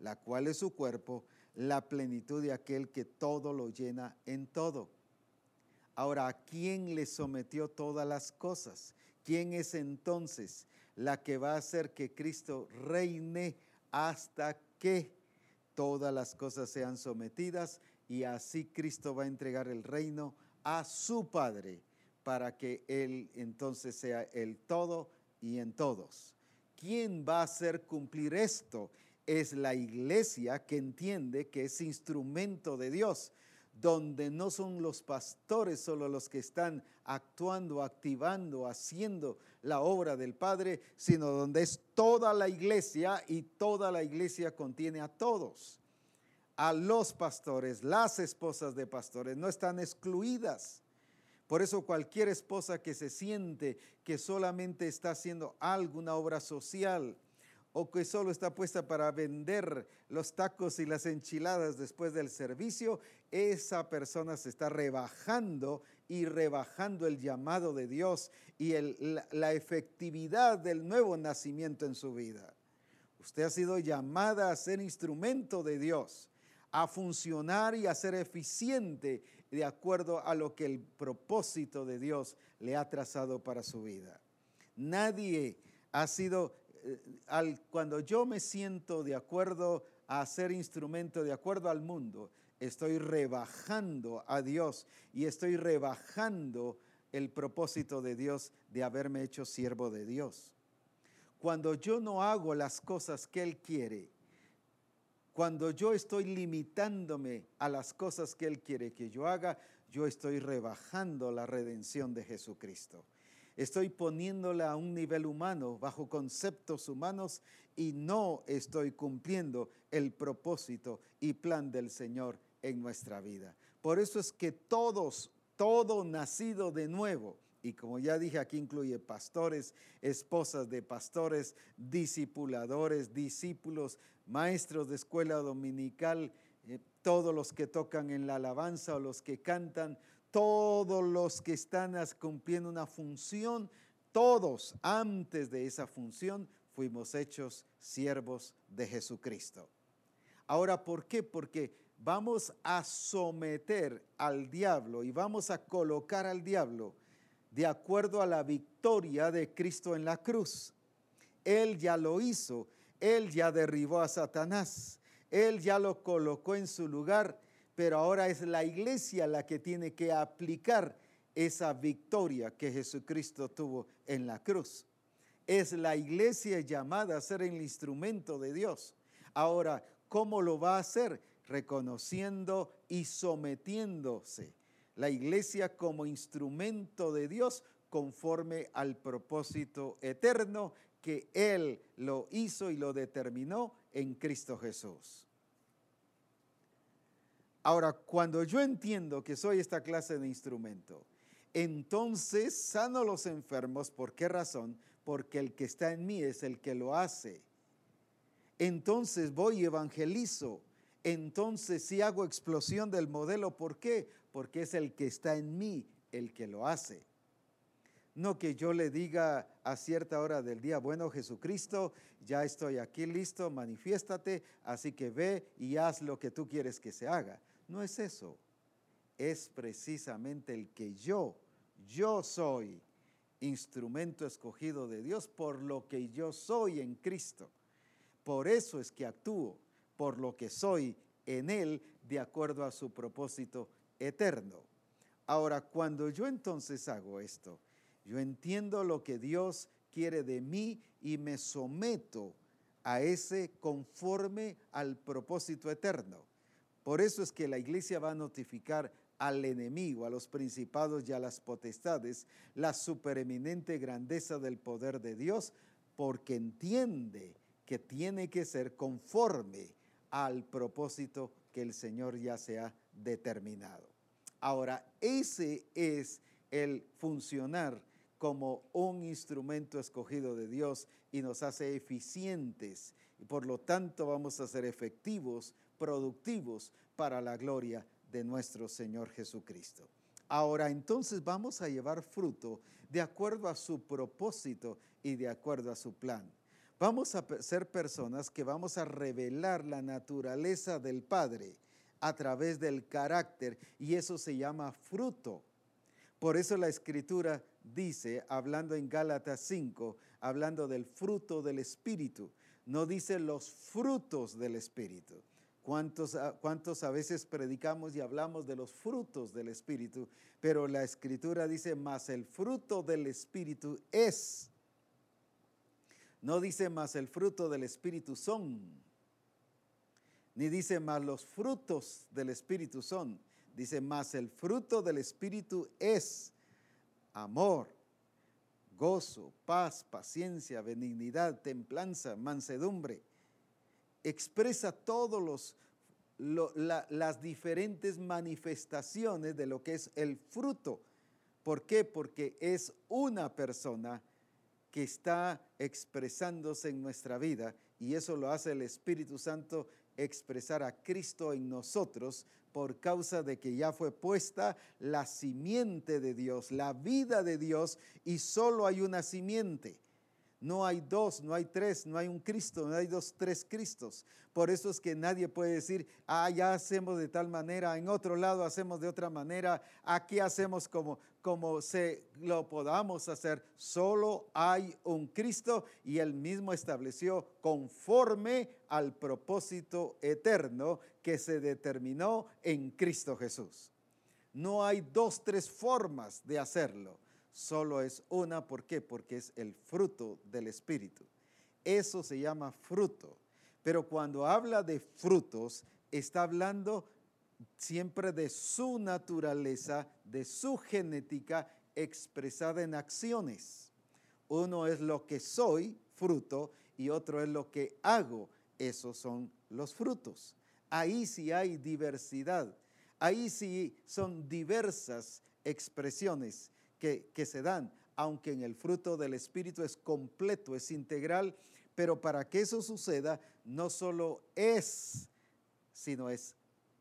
Speaker 1: la cual es su cuerpo, la plenitud de aquel que todo lo llena en todo. Ahora, ¿a quién le sometió todas las cosas? ¿Quién es entonces la que va a hacer que Cristo reine hasta que todas las cosas sean sometidas y así Cristo va a entregar el reino a su Padre para que Él entonces sea el todo y en todos. ¿Quién va a hacer cumplir esto? Es la iglesia que entiende que es instrumento de Dios, donde no son los pastores solo los que están actuando, activando, haciendo la obra del Padre, sino donde es toda la iglesia y toda la iglesia contiene a todos. A los pastores, las esposas de pastores no están excluidas. Por eso cualquier esposa que se siente que solamente está haciendo alguna obra social o que solo está puesta para vender los tacos y las enchiladas después del servicio, esa persona se está rebajando y rebajando el llamado de Dios y la, la efectividad del nuevo nacimiento en su vida. Usted ha sido llamada a ser instrumento de Dios, a funcionar y a ser eficiente de acuerdo a lo que el propósito de Dios le ha trazado para su vida. Nadie ha sido, eh, al, cuando yo me siento de acuerdo a ser instrumento, de acuerdo al mundo, estoy rebajando a Dios y estoy rebajando el propósito de Dios de haberme hecho siervo de Dios. Cuando yo no hago las cosas que Él quiere, cuando yo estoy limitándome a las cosas que Él quiere que yo haga, yo estoy rebajando la redención de Jesucristo. Estoy poniéndola a un nivel humano, bajo conceptos humanos, y no estoy cumpliendo el propósito y plan del Señor en nuestra vida. Por eso es que todos, todo nacido de nuevo, y como ya dije, aquí incluye pastores, esposas de pastores, discipuladores, discípulos, maestros de escuela dominical, eh, todos los que tocan en la alabanza o los que cantan, todos los que están cumpliendo una función, todos antes de esa función fuimos hechos siervos de Jesucristo. Ahora, ¿por qué? Porque vamos a someter al diablo y vamos a colocar al diablo de acuerdo a la victoria de Cristo en la cruz. Él ya lo hizo él ya derribó a Satanás, Él ya lo colocó en su lugar, pero ahora es la iglesia la que tiene que aplicar esa victoria que Jesucristo tuvo en la cruz. Es la iglesia llamada a ser el instrumento de Dios. Ahora, ¿cómo lo va a hacer? Reconociendo y sometiéndose. La iglesia como instrumento de Dios conforme al propósito eterno que Él lo hizo y lo determinó en Cristo Jesús. Ahora, cuando yo entiendo que soy esta clase de instrumento, entonces sano los enfermos. ¿Por qué razón? Porque el que está en mí es el que lo hace. Entonces voy y evangelizo. Entonces sí hago explosión del modelo. ¿Por qué? Porque es el que está en mí el que lo hace. No que yo le diga a cierta hora del día, bueno Jesucristo, ya estoy aquí listo, manifiéstate, así que ve y haz lo que tú quieres que se haga. No es eso. Es precisamente el que yo, yo soy instrumento escogido de Dios por lo que yo soy en Cristo. Por eso es que actúo, por lo que soy en Él, de acuerdo a su propósito eterno. Ahora, cuando yo entonces hago esto, yo entiendo lo que Dios quiere de mí y me someto a ese conforme al propósito eterno. Por eso es que la iglesia va a notificar al enemigo, a los principados y a las potestades, la supereminente grandeza del poder de Dios, porque entiende que tiene que ser conforme al propósito que el Señor ya se ha determinado. Ahora, ese es el funcionar como un instrumento escogido de Dios y nos hace eficientes y por lo tanto vamos a ser efectivos, productivos para la gloria de nuestro Señor Jesucristo. Ahora entonces vamos a llevar fruto de acuerdo a su propósito y de acuerdo a su plan. Vamos a ser personas que vamos a revelar la naturaleza del Padre a través del carácter y eso se llama fruto. Por eso la escritura dice, hablando en Gálatas 5, hablando del fruto del Espíritu, no dice los frutos del Espíritu. ¿Cuántos, a veces predicamos y hablamos de los frutos del Espíritu? Pero la Escritura dice, más el fruto del Espíritu es. No dice más el fruto del Espíritu son. Ni dice más los frutos del Espíritu son. Dice más el fruto del Espíritu es amor, gozo, paz, paciencia, benignidad, templanza, mansedumbre expresa todas las diferentes manifestaciones de lo que es el fruto. ¿Por qué? Porque es una persona que está expresándose en nuestra vida y eso lo hace el Espíritu Santo expresar a Cristo en nosotros por causa de que ya fue puesta la simiente de Dios, la vida de Dios y solo hay una simiente. No hay dos, no hay tres, no hay un Cristo, no hay dos, tres Cristos. Por eso es que nadie puede decir, ah, ya hacemos de tal manera, en otro lado hacemos de otra manera, aquí hacemos como, como se lo podamos hacer. Solo hay un Cristo y él mismo estableció conforme al propósito eterno que se determinó en Cristo Jesús. No hay dos, tres formas de hacerlo solo es una. ¿Por qué? Porque es el fruto del Espíritu. Eso se llama fruto. Pero cuando habla de frutos, está hablando siempre de su naturaleza, de su genética expresada en acciones. Uno es lo que soy, fruto, y otro es lo que hago. Esos son los frutos. Ahí sí hay diversidad. Ahí sí son diversas expresiones que, se dan, aunque en el fruto del Espíritu es completo, es integral, pero para que eso suceda, no solo es, sino es,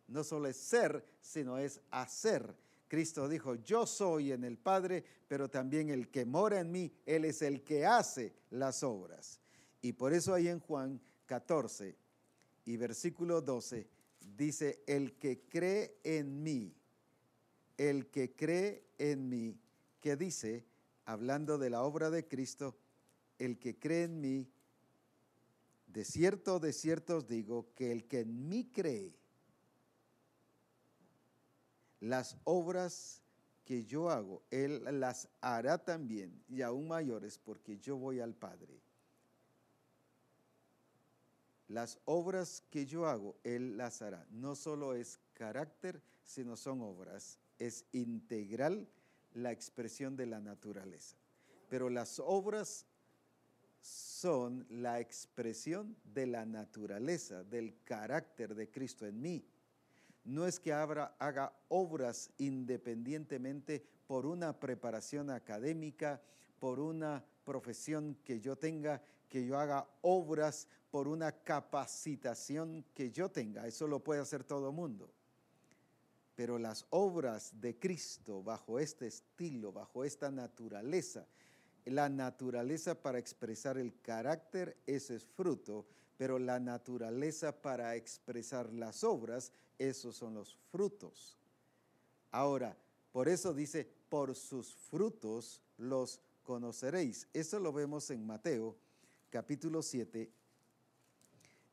Speaker 1: no solo es ser, sino es hacer. Cristo dijo, yo soy en el Padre, pero también el que mora en mí, Él es el que hace las obras. Y por eso ahí en Juan 14 y versículo 12 dice, el que cree en mí, el que cree en mí, que dice, hablando de la obra de Cristo, el que cree en mí, de cierto, de cierto os digo, que el que en mí cree, las obras que yo hago, Él las hará también, y aún mayores, porque yo voy al Padre. Las obras que yo hago, Él las hará. No solo es carácter, sino son obras. Es integral la expresión de la naturaleza. Pero las obras son la expresión de la naturaleza, del carácter de Cristo en mí. No es que haga obras independientemente por una preparación académica, por una profesión que yo tenga, que yo haga obras por una capacitación que yo tenga. Eso lo puede hacer todo mundo. Pero las obras de Cristo bajo este estilo, bajo esta naturaleza, la naturaleza para expresar el carácter, ese es fruto, pero la naturaleza para expresar las obras, esos son los frutos. Ahora, por eso dice, por sus frutos los conoceréis. Eso lo vemos en Mateo capítulo 7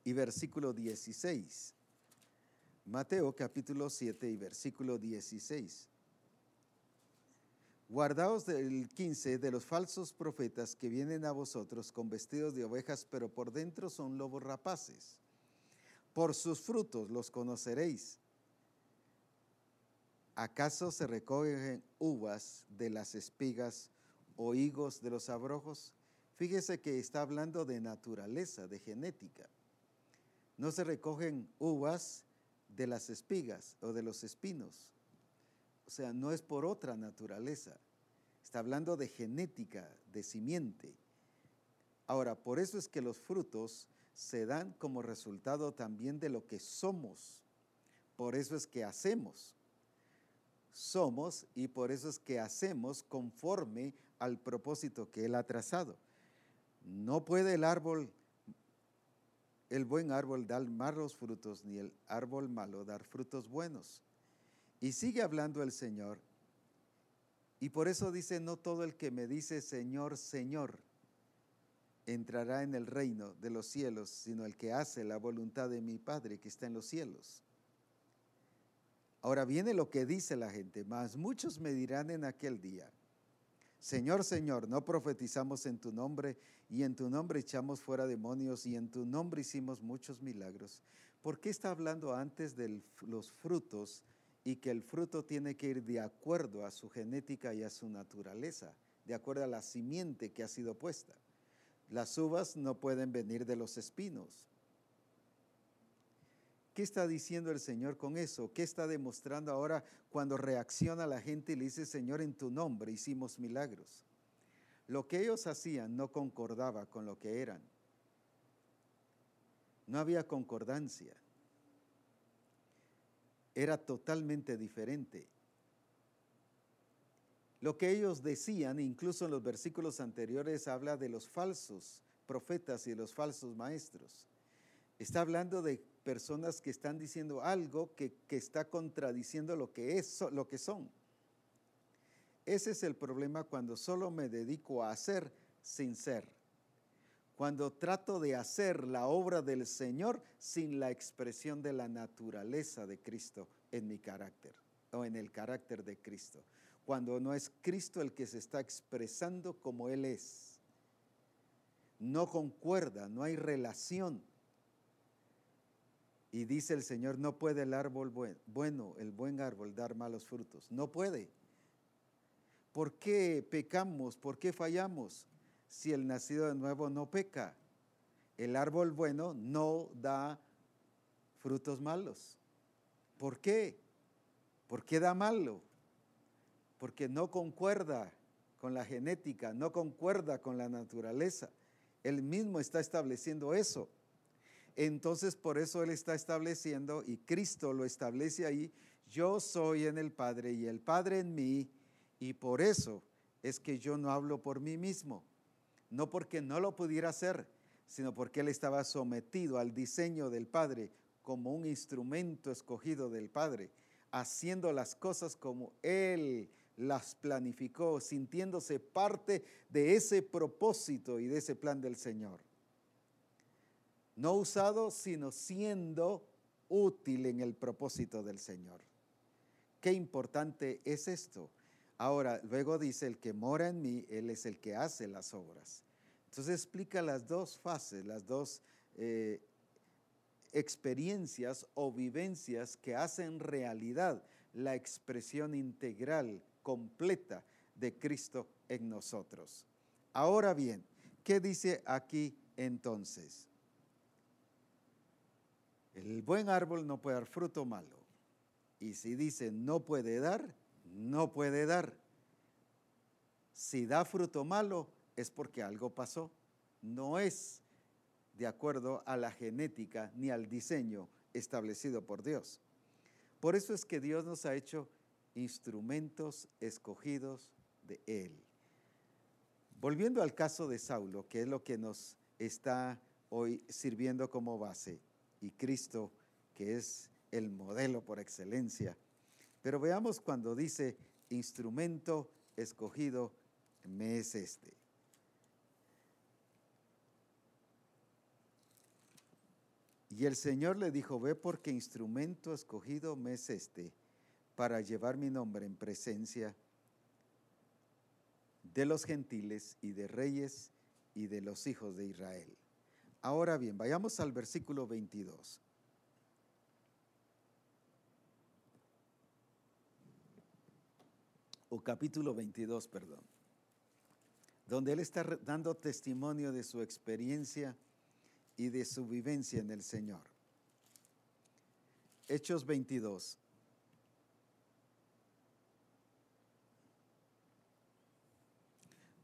Speaker 1: y versículo 16. Mateo capítulo 7 y versículo 16. Guardaos del 15 de los falsos profetas que vienen a vosotros con vestidos de ovejas, pero por dentro son lobos rapaces. Por sus frutos los conoceréis. ¿Acaso se recogen uvas de las espigas o higos de los abrojos? Fíjese que está hablando de naturaleza, de genética. No se recogen uvas de las espigas o de los espinos. O sea, no es por otra naturaleza. Está hablando de genética, de simiente. Ahora, por eso es que los frutos se dan como resultado también de lo que somos. Por eso es que hacemos. Somos y por eso es que hacemos conforme al propósito que Él ha trazado. No puede el árbol, el buen árbol dar malos frutos, ni el árbol malo dar frutos buenos. Y sigue hablando el Señor. Y por eso dice, no todo el que me dice Señor, Señor, entrará en el reino de los cielos, sino el que hace la voluntad de mi Padre que está en los cielos. Ahora viene lo que dice la gente, mas muchos me dirán en aquel día, Señor, Señor, no profetizamos en tu nombre y en tu nombre echamos fuera demonios y en tu nombre hicimos muchos milagros. ¿Por qué está hablando antes de los frutos y que el fruto tiene que ir de acuerdo a su genética y a su naturaleza, de acuerdo a la simiente que ha sido puesta? Las uvas no pueden venir de los espinos. ¿Qué está diciendo el Señor con eso? ¿Qué está demostrando ahora cuando reacciona la gente y le dice, Señor, en tu nombre hicimos milagros? Lo que ellos hacían no concordaba con lo que eran. No había concordancia. Era totalmente diferente. Lo que ellos decían, incluso en los versículos anteriores, habla de los falsos profetas y de los falsos maestros. Está hablando de personas que están diciendo algo que, está contradiciendo lo que, es, lo que son. Ese es el problema cuando solo me dedico a hacer sin ser. Cuando trato de hacer la obra del Señor sin la expresión de la naturaleza de Cristo en mi carácter o en el carácter de Cristo cuando no es Cristo el que se está expresando como Él es. No concuerda, no hay relación. Y dice el Señor, no puede el árbol bueno, el buen árbol dar malos frutos. No puede. ¿Por qué pecamos? ¿Por qué fallamos? Si el nacido de nuevo no peca. El árbol bueno no da frutos malos. ¿Por qué? ¿Por qué da malo? porque no concuerda con la genética, no concuerda con la naturaleza. Él mismo está estableciendo eso. Entonces por eso Él está estableciendo, y Cristo lo establece ahí, yo soy en el Padre y el Padre en mí, y por eso es que yo no hablo por mí mismo, no porque no lo pudiera hacer, sino porque Él estaba sometido al diseño del Padre como un instrumento escogido del Padre, haciendo las cosas como Él las planificó, sintiéndose parte de ese propósito y de ese plan del Señor. No usado, sino siendo útil en el propósito del Señor. Qué importante es esto. Ahora, luego dice, el que mora en mí, Él es el que hace las obras. Entonces explica las dos fases, las dos eh, experiencias o vivencias que hacen realidad la expresión integral completa de Cristo en nosotros. Ahora bien, ¿qué dice aquí entonces? El buen árbol no puede dar fruto malo. Y si dice no puede dar, no puede dar. Si da fruto malo es porque algo pasó. No es de acuerdo a la genética ni al diseño establecido por Dios. Por eso es que Dios nos ha hecho instrumentos escogidos de Él. Volviendo al caso de Saulo, que es lo que nos está hoy sirviendo como base, y Cristo, que es el modelo por excelencia. Pero veamos cuando dice, instrumento escogido me es este. Y el Señor le dijo, ve porque instrumento escogido me es este para llevar mi nombre en presencia de los gentiles y de reyes y de los hijos de Israel. Ahora bien, vayamos al versículo 22. O capítulo 22, perdón. Donde él está dando testimonio de su experiencia y de su vivencia en el Señor. Hechos 22.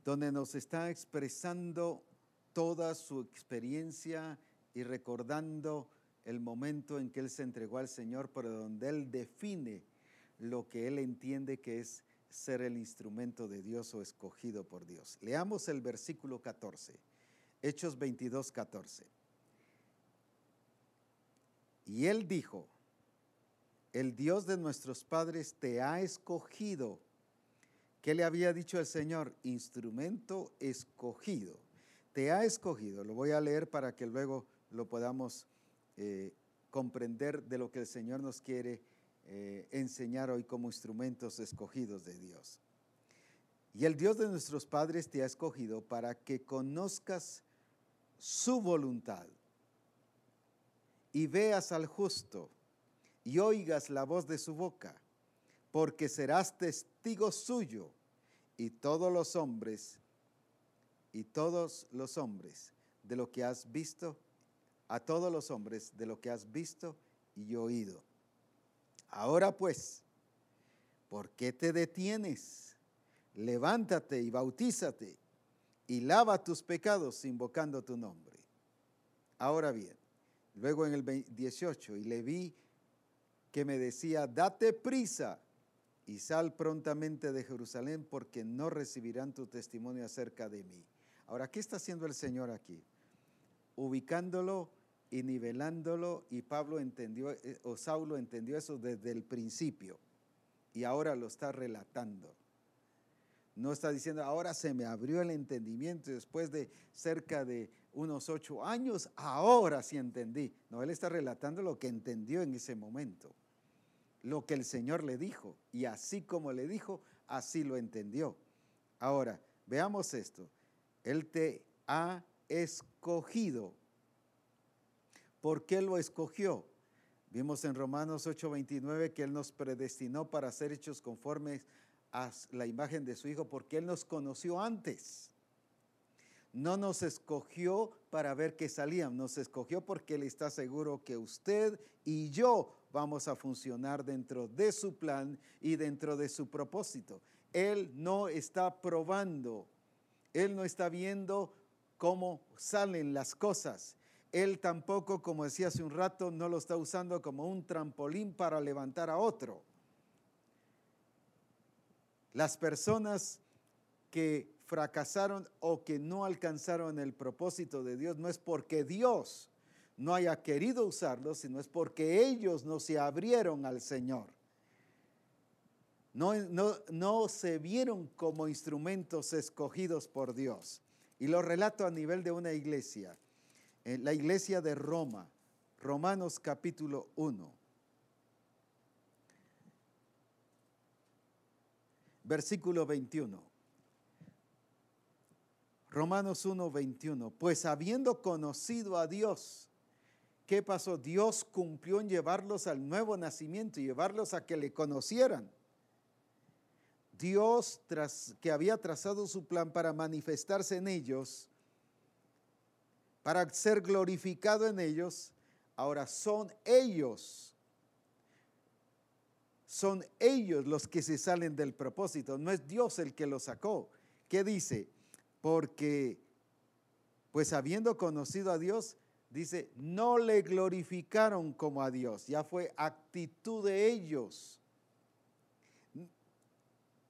Speaker 1: Donde nos está expresando toda su experiencia y recordando el momento en que Él se entregó al Señor, pero donde Él define lo que Él entiende que es ser el instrumento de Dios o escogido por Dios. Leamos el versículo 14, Hechos 22, 14. Y Él dijo, el Dios de nuestros padres te ha escogido. ¿Qué le había dicho el Señor? Instrumento escogido. Te ha escogido. Lo voy a leer para que luego lo podamos eh, comprender de lo que el Señor nos quiere eh, enseñar hoy como instrumentos escogidos de Dios. Y el Dios de nuestros padres te ha escogido para que conozcas su voluntad y veas al justo y oigas la voz de su boca, porque serás testigo suyo y todos los hombres, y todos los hombres de lo que has visto, a todos los hombres de lo que has visto y oído. Ahora pues, ¿por qué te detienes? Levántate y bautízate y lava tus pecados invocando tu nombre. Ahora bien, luego en el 18, y le vi que me decía, date prisa y sal prontamente de Jerusalén porque no recibirán tu testimonio acerca de mí. Ahora, ¿qué está haciendo el Señor aquí? Ubicándolo y nivelándolo y Pablo entendió, eh, o Saulo entendió eso desde el principio y ahora lo está relatando. No está diciendo, ahora se me abrió el entendimiento después de cerca de unos ocho años, ahora sí entendí. No, él está relatando lo que entendió en ese momento, lo que el Señor le dijo, y así como le dijo, así lo entendió. Ahora, veamos esto. Él te ha escogido. ¿Por qué lo escogió? Vimos en Romanos 8:29 que Él nos predestinó para ser hechos conformes a la imagen de su Hijo, porque Él nos conoció antes no nos escogió para ver qué salían, nos escogió porque Él está seguro que usted y yo vamos a funcionar dentro de su plan y dentro de su propósito. Él no está probando, Él no está viendo cómo salen las cosas. Él tampoco, como decía hace un rato, no lo está usando como un trampolín para levantar a otro. Las personas que fracasaron o que no alcanzaron el propósito de Dios no es porque Dios no haya querido usarlos, sino es porque ellos no se abrieron al Señor. No, no, se vieron como instrumentos escogidos por Dios. Y lo relato a nivel de una iglesia, la iglesia de Roma, Romanos capítulo 1. Versículo 21. Romanos 1, 21. Pues habiendo conocido a Dios, ¿qué pasó? Dios cumplió en llevarlos al nuevo nacimiento y llevarlos a que le conocieran. Dios, tras, que había trazado su plan para manifestarse en ellos, para ser glorificado en ellos, ahora son ellos, son ellos los que se salen del propósito, no es Dios el que los sacó. ¿Qué dice? porque pues habiendo conocido a Dios, dice, no le glorificaron como a Dios, ya fue actitud de ellos.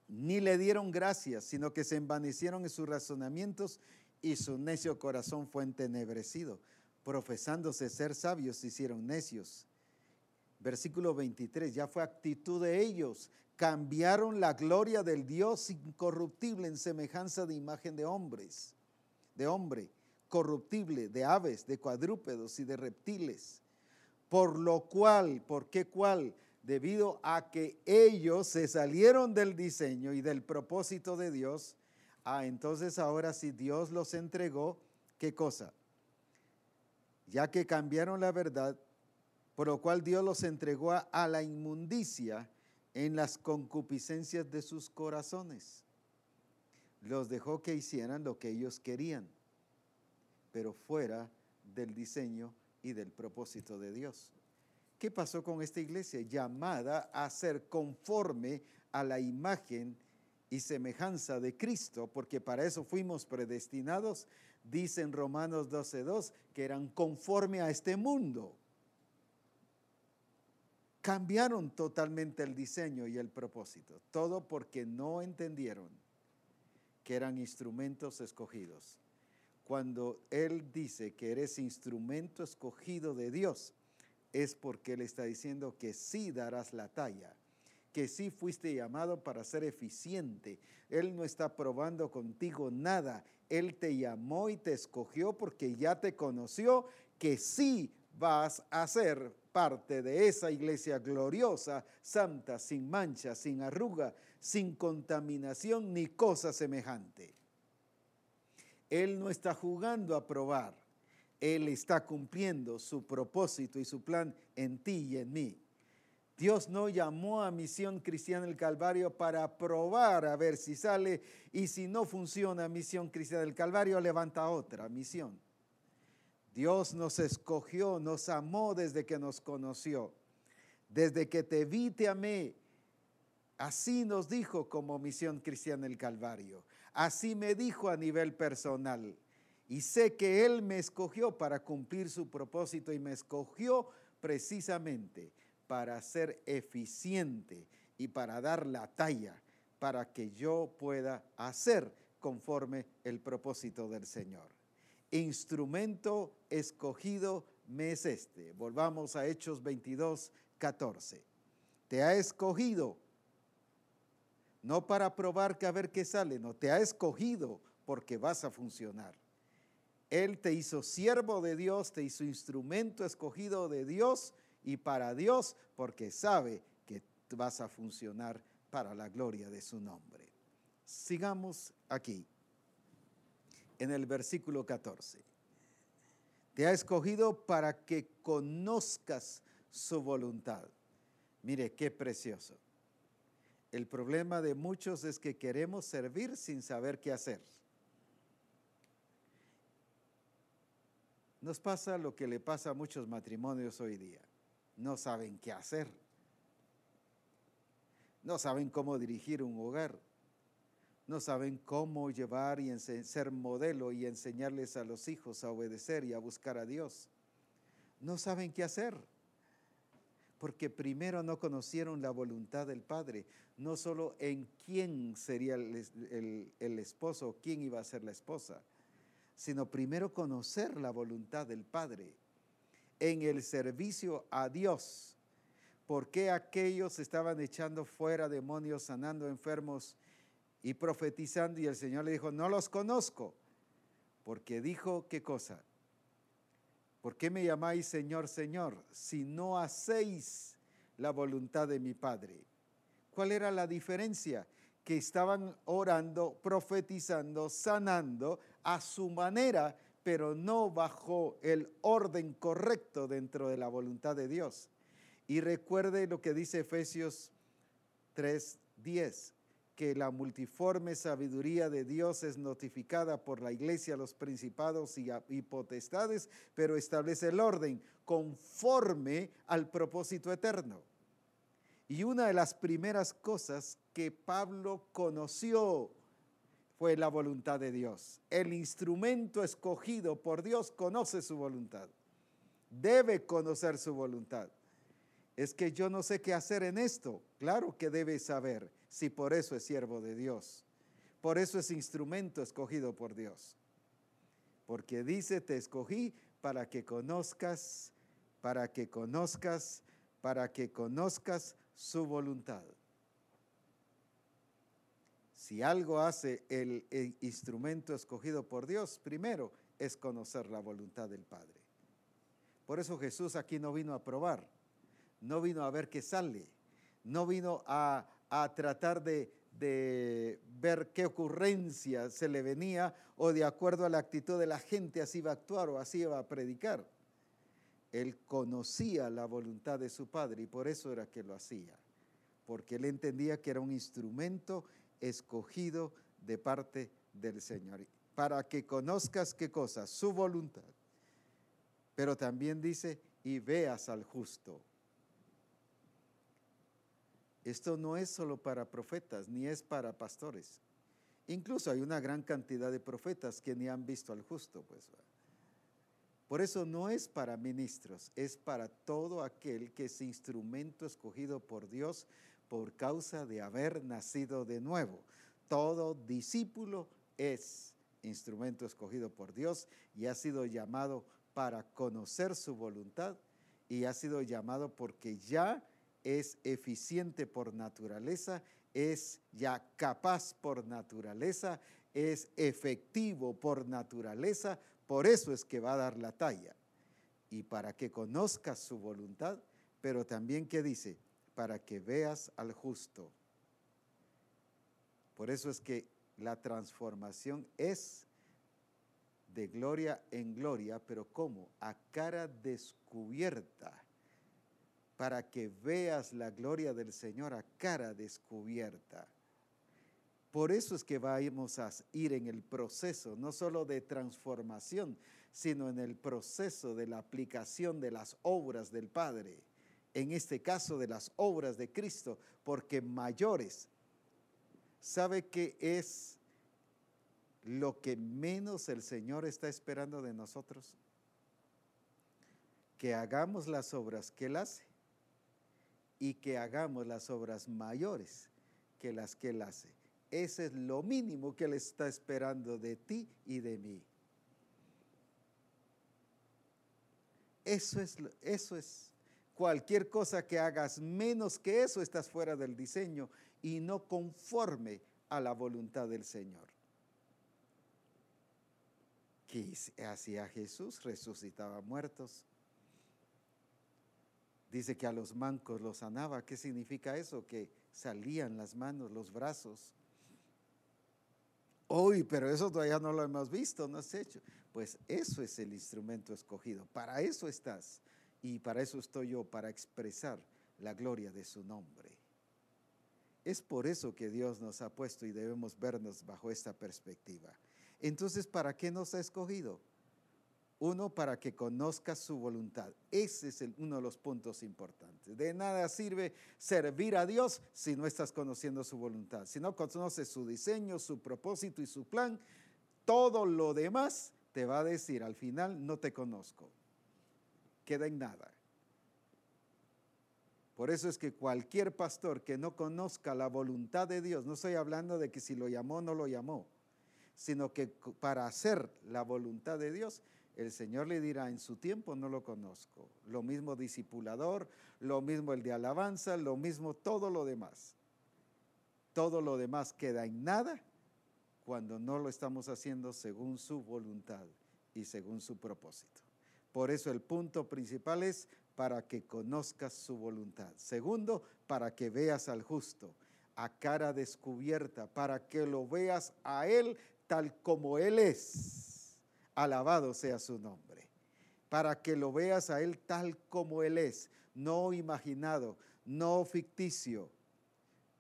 Speaker 1: Ni le dieron gracias, sino que se envanecieron en sus razonamientos y su necio corazón fue entenebrecido. Profesándose ser sabios, se hicieron necios. Versículo 23, ya fue actitud de ellos cambiaron la gloria del Dios incorruptible en semejanza de imagen de hombres, de hombre, corruptible, de aves, de cuadrúpedos y de reptiles. Por lo cual, ¿por qué cuál? Debido a que ellos se salieron del diseño y del propósito de Dios, ah, entonces ahora si Dios los entregó, ¿qué cosa? Ya que cambiaron la verdad, por lo cual Dios los entregó a la inmundicia en las concupiscencias de sus corazones. Los dejó que hicieran lo que ellos querían, pero fuera del diseño y del propósito de Dios. ¿Qué pasó con esta iglesia? Llamada a ser conforme a la imagen y semejanza de Cristo, porque para eso fuimos predestinados, dice en Romanos 12.2, que eran conforme a este mundo. Cambiaron totalmente el diseño y el propósito, todo porque no entendieron que eran instrumentos escogidos. Cuando Él dice que eres instrumento escogido de Dios, es porque Él está diciendo que sí darás la talla que sí fuiste llamado para ser eficiente. Él no está probando contigo nada. Él te llamó y te escogió porque ya te conoció que sí vas a ser parte de esa iglesia gloriosa, santa, sin mancha, sin arruga, sin contaminación ni cosa semejante. Él no está jugando a probar. Él está cumpliendo su propósito y su plan en ti y en mí. Dios no llamó a Misión Cristiana del Calvario para probar a ver si sale y si no funciona Misión Cristiana del Calvario, levanta otra misión. Dios nos escogió, nos amó desde que nos conoció. Desde que te vi, te amé. Así nos dijo como Misión Cristiana del Calvario. Así me dijo a nivel personal. Y sé que Él me escogió para cumplir su propósito y me escogió precisamente para ser eficiente y para dar la talla para que yo pueda hacer conforme el propósito del Señor. Instrumento escogido me es este. Volvamos a Hechos 22, 14. Te ha escogido, no para probar que a ver qué sale, no, te ha escogido porque vas a funcionar. Él te hizo siervo de Dios, te hizo instrumento escogido de Dios y para Dios porque sabe que vas a funcionar para la gloria de su nombre. Sigamos aquí, en el versículo 14. Te ha escogido para que conozcas su voluntad. Mire, qué precioso. El problema de muchos es que queremos servir sin saber qué hacer. Nos pasa lo que le pasa a muchos matrimonios hoy día no saben qué hacer. No saben cómo dirigir un hogar. No saben cómo llevar y ser modelo y enseñarles a los hijos a obedecer y a buscar a Dios. No saben qué hacer. Porque primero no conocieron la voluntad del Padre, no solo en quién sería el, el esposo o quién iba a ser la esposa, sino primero conocer la voluntad del Padre en el servicio a Dios. ¿Por qué aquellos estaban echando fuera demonios, sanando enfermos y profetizando? Y el Señor le dijo, no los conozco. Porque dijo, ¿qué cosa? ¿Por qué me llamáis Señor, Señor, si no hacéis la voluntad de mi Padre? ¿Cuál era la diferencia? Que estaban orando, profetizando, sanando a su manera, pero no bajo el orden correcto dentro de la voluntad de Dios. Y recuerde lo que dice Efesios 3:10, que la multiforme sabiduría de Dios es notificada por la iglesia, los principados y, y potestades, pero establece el orden conforme al propósito eterno. Y una de las primeras cosas que Pablo conoció fue la voluntad de Dios. El instrumento escogido por Dios conoce su voluntad. Debe conocer su voluntad. Es que yo no sé qué hacer en esto. Claro que debe saber si por eso es siervo de Dios. Por eso es instrumento escogido por Dios. Porque dice, te escogí para que conozcas, para que conozcas, para que conozcas su voluntad. Si algo hace el, instrumento escogido por Dios, primero es conocer la voluntad del Padre. Por eso Jesús aquí no vino a probar, no vino a ver qué sale, no vino a, tratar de, de, ver qué ocurrencia se le venía o de acuerdo a la actitud de la gente así iba a actuar o así iba a predicar. Él conocía la voluntad de su Padre y por eso era que lo hacía, porque él entendía que era un instrumento escogido de parte del Señor, para que conozcas qué cosa, su voluntad. Pero también dice, y veas al justo. Esto no es solo para profetas, ni es para pastores. Incluso hay una gran cantidad de profetas que ni han visto al justo, pues. Por eso no es para ministros, es para todo aquel que es instrumento escogido por Dios por causa de haber nacido de nuevo. Todo discípulo es instrumento escogido por Dios y ha sido llamado para conocer su voluntad y ha sido llamado porque ya es eficiente por naturaleza, es ya capaz por naturaleza, es efectivo por naturaleza, por eso es que va a dar la talla. Y para que conozcas su voluntad, pero también que dice, para que veas al justo. Por eso es que la transformación es de gloria en gloria, pero ¿cómo? A cara descubierta, para que veas la gloria del Señor a cara descubierta. Por eso es que vamos a ir en el proceso, no solo de transformación, sino en el proceso de la aplicación de las obras del Padre, en este caso de las obras de Cristo, porque mayores, ¿sabe que es lo que menos el Señor está esperando de nosotros? Que hagamos las obras que Él hace y que hagamos las obras mayores que las que Él hace. Ese es lo mínimo que Él está esperando de ti y de mí. Eso es, eso es. Cualquier cosa que hagas menos que eso, estás fuera del diseño y no conforme a la voluntad del Señor. ¿Qué hacía Jesús? Resucitaba muertos. Dice que a los mancos los sanaba. ¿Qué significa eso? Que salían las manos, los brazos. Hoy, pero eso todavía no lo hemos visto, no has hecho. Pues eso es el instrumento escogido. Para eso estás. Y para eso estoy yo, para expresar la gloria de su nombre. Es por eso que Dios nos ha puesto y debemos vernos bajo esta perspectiva. Entonces, ¿para qué nos ha escogido? Uno, para que conozcas su voluntad. Ese es uno de los puntos importantes. De nada sirve servir a Dios si no estás conociendo su voluntad. Si no conoces su diseño, su propósito y su plan, todo lo demás te va a decir al final, no te conozco. Queda en nada. Por eso es que cualquier pastor que no conozca la voluntad de Dios, no estoy hablando de que si lo llamó o no lo llamó, sino que para hacer la voluntad de Dios, el Señor le dirá, en su tiempo no lo conozco. Lo mismo discipulador, lo mismo el de alabanza, lo mismo todo lo demás. Todo lo demás queda en nada cuando no lo estamos haciendo según su voluntad y según su propósito. Por eso el punto principal es para que conozcas su voluntad. Segundo, para que veas al justo a cara descubierta, para que lo veas a Él tal como Él es. Alabado sea su nombre. Para que lo veas a Él tal como Él es, no imaginado, no ficticio,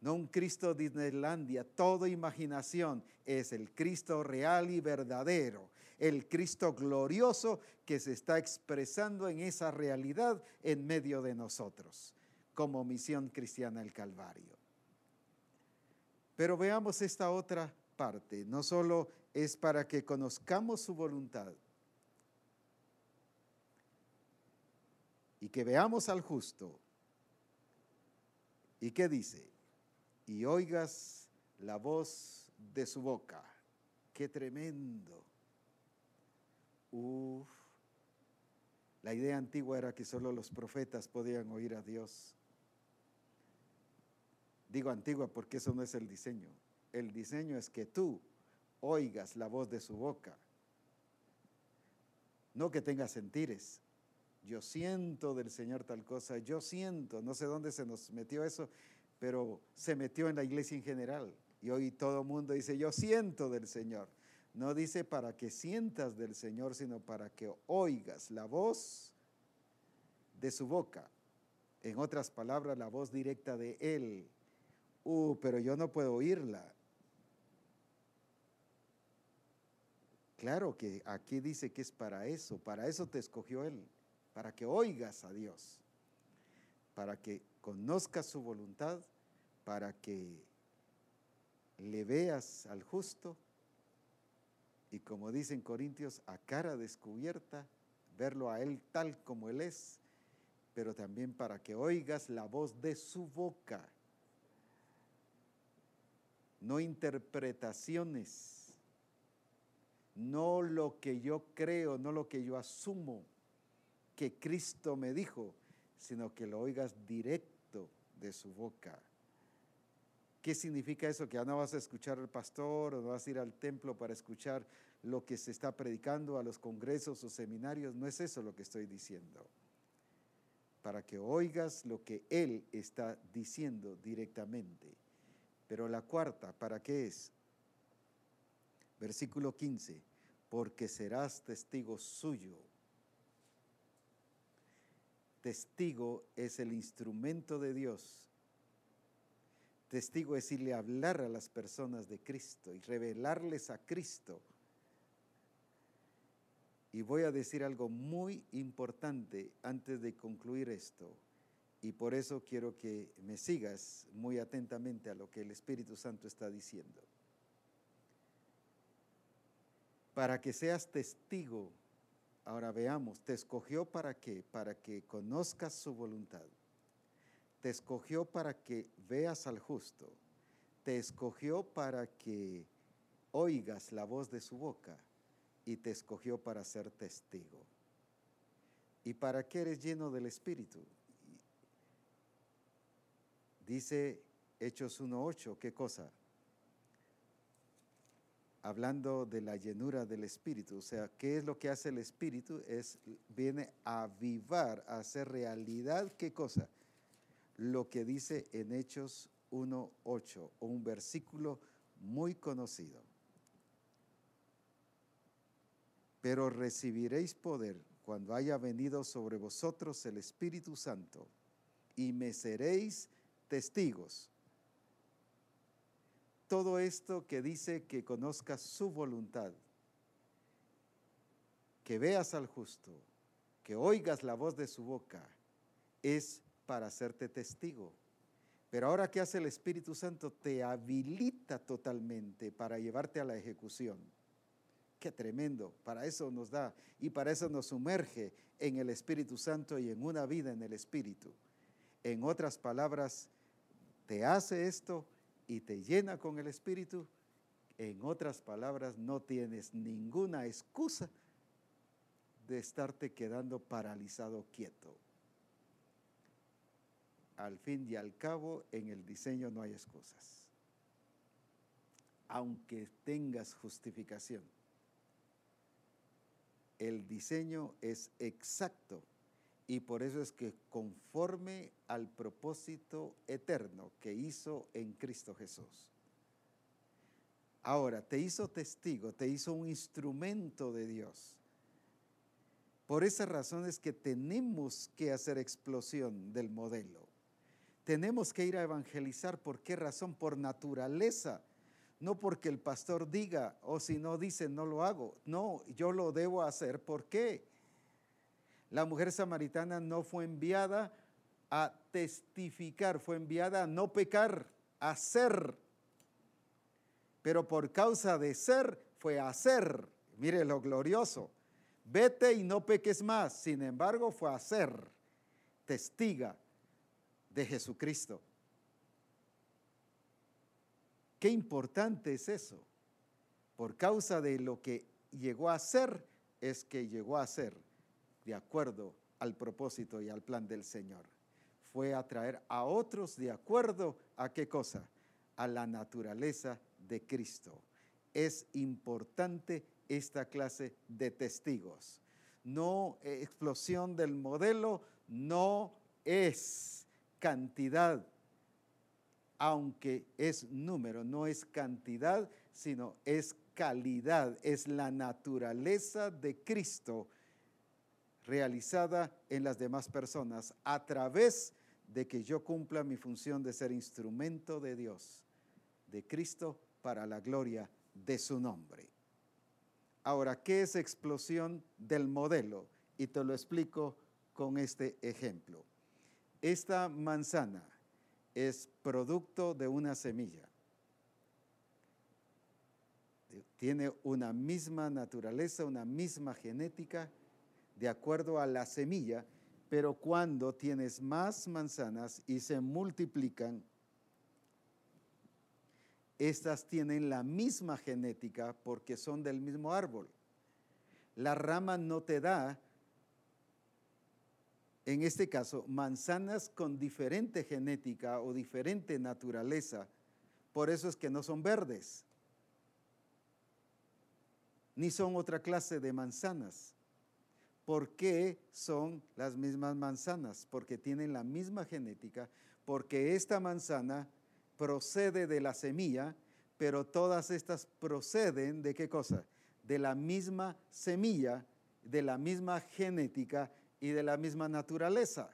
Speaker 1: no un Cristo de Disneylandia, todo imaginación, es el Cristo real y verdadero, el Cristo glorioso que se está expresando en esa realidad en medio de nosotros, como misión cristiana el Calvario. Pero veamos esta otra parte, no solo es para que conozcamos su voluntad y que veamos al justo. ¿Y qué dice? Y oigas la voz de su boca. Qué tremendo. Uf. La idea antigua era que solo los profetas podían oír a Dios. Digo antigua porque eso no es el diseño. El diseño es que tú oigas la voz de su boca. No que tengas sentires. Yo siento del Señor tal cosa, yo siento, no sé dónde se nos metió eso, pero se metió en la iglesia en general. Y hoy todo el mundo dice, yo siento del Señor. No dice para que sientas del Señor, sino para que oigas la voz de su boca. En otras palabras, la voz directa de Él. Uh, pero yo no puedo oírla. Claro que aquí dice que es para eso, para eso te escogió Él, para que oigas a Dios, para que conozcas su voluntad, para que le veas al justo y como dicen Corintios, a cara descubierta, verlo a Él tal como Él es, pero también para que oigas la voz de su boca, no interpretaciones, no lo que yo creo, no lo que yo asumo que Cristo me dijo, sino que lo oigas directo de su boca. ¿Qué significa eso? Que ya no vas a escuchar al pastor o no vas a ir al templo para escuchar lo que se está predicando a los congresos o seminarios. No es eso lo que estoy diciendo. Para que oigas lo que Él está diciendo directamente. Pero la cuarta, ¿para qué es? Versículo 15, porque serás testigo suyo. Testigo es el instrumento de Dios Testigo es decirle hablar a las personas de Cristo y revelarles a Cristo. Y voy a decir algo muy importante antes de concluir esto. Y por eso quiero que me sigas muy atentamente a lo que el Espíritu Santo está diciendo. Para que seas testigo, ahora veamos, te escogió para qué? Para que conozcas su voluntad te escogió para que veas al justo. Te escogió para que oigas la voz de su boca. Y te escogió para ser testigo. ¿Y para qué eres lleno del Espíritu? Dice Hechos 1.8, ¿qué cosa? Hablando de la llenura del Espíritu, o sea, ¿qué es lo que hace el Espíritu? Es, viene a avivar, a hacer realidad, ¿qué cosa? Lo que dice en Hechos 1.8, un versículo muy conocido. Pero recibiréis poder cuando haya venido sobre vosotros el Espíritu Santo y me seréis testigos. Todo esto que dice que conozcas su voluntad, que veas al justo, que oigas la voz de su boca, es para hacerte testigo. Pero ahora que hace el Espíritu Santo, te habilita totalmente para llevarte a la ejecución. Qué tremendo, para eso nos da y para eso nos sumerge en el Espíritu Santo y en una vida en el Espíritu. En otras palabras, te hace esto y te llena con el Espíritu. En otras palabras, no tienes ninguna excusa de estarte quedando paralizado quieto al fin y al cabo, en el diseño no hay excusas. Aunque tengas justificación, el diseño es exacto y por eso es que conforme al propósito eterno que hizo en Cristo Jesús. Ahora, te hizo testigo, te hizo un instrumento de Dios. Por esa razón es que tenemos que hacer explosión del modelo. Tenemos que ir a evangelizar. ¿Por qué razón? Por naturaleza. No porque el pastor diga, o si no dice, no lo hago. No, yo lo debo hacer. ¿Por qué? La mujer samaritana no fue enviada a testificar, fue enviada a no pecar, a ser. Pero por causa de ser, fue a hacer. Mire lo glorioso. Vete y no peques más. Sin embargo, fue a hacer. Testiga de Jesucristo. Qué importante es eso. Por causa de lo que llegó a ser, es que llegó a ser de acuerdo al propósito y al plan del Señor. Fue a traer a otros de acuerdo a qué cosa? A la naturaleza de Cristo. Es importante esta clase de testigos. No explosión del modelo, no es cantidad, aunque es número, no es cantidad, sino es calidad, es la naturaleza de Cristo realizada en las demás personas a través de que yo cumpla mi función de ser instrumento de Dios, de Cristo, para la gloria de su nombre. Ahora, ¿qué es explosión del modelo? Y te lo explico con este ejemplo esta manzana es producto de una semilla. Tiene una misma naturaleza, una misma genética, de acuerdo a la semilla, pero cuando tienes más manzanas y se multiplican, estas tienen la misma genética porque son del mismo árbol. La rama no te da, en este caso, manzanas con diferente genética o diferente naturaleza. Por eso es que no son verdes, ni son otra clase de manzanas. ¿Por qué son las mismas manzanas? Porque tienen la misma genética, porque esta manzana procede de la semilla, pero todas estas proceden de qué cosa? De la misma semilla, de la misma genética y de la misma naturaleza.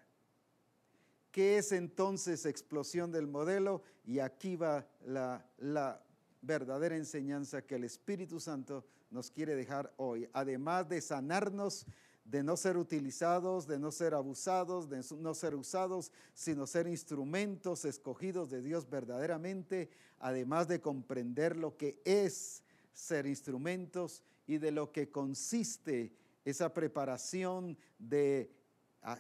Speaker 1: ¿Qué es entonces explosión del modelo? Y aquí va la, la verdadera enseñanza que el Espíritu Santo nos quiere dejar hoy, además de sanarnos de no ser utilizados, de no ser abusados, de no ser usados, sino ser instrumentos escogidos de Dios verdaderamente, además de comprender lo que es ser instrumentos y de lo que consiste esa preparación de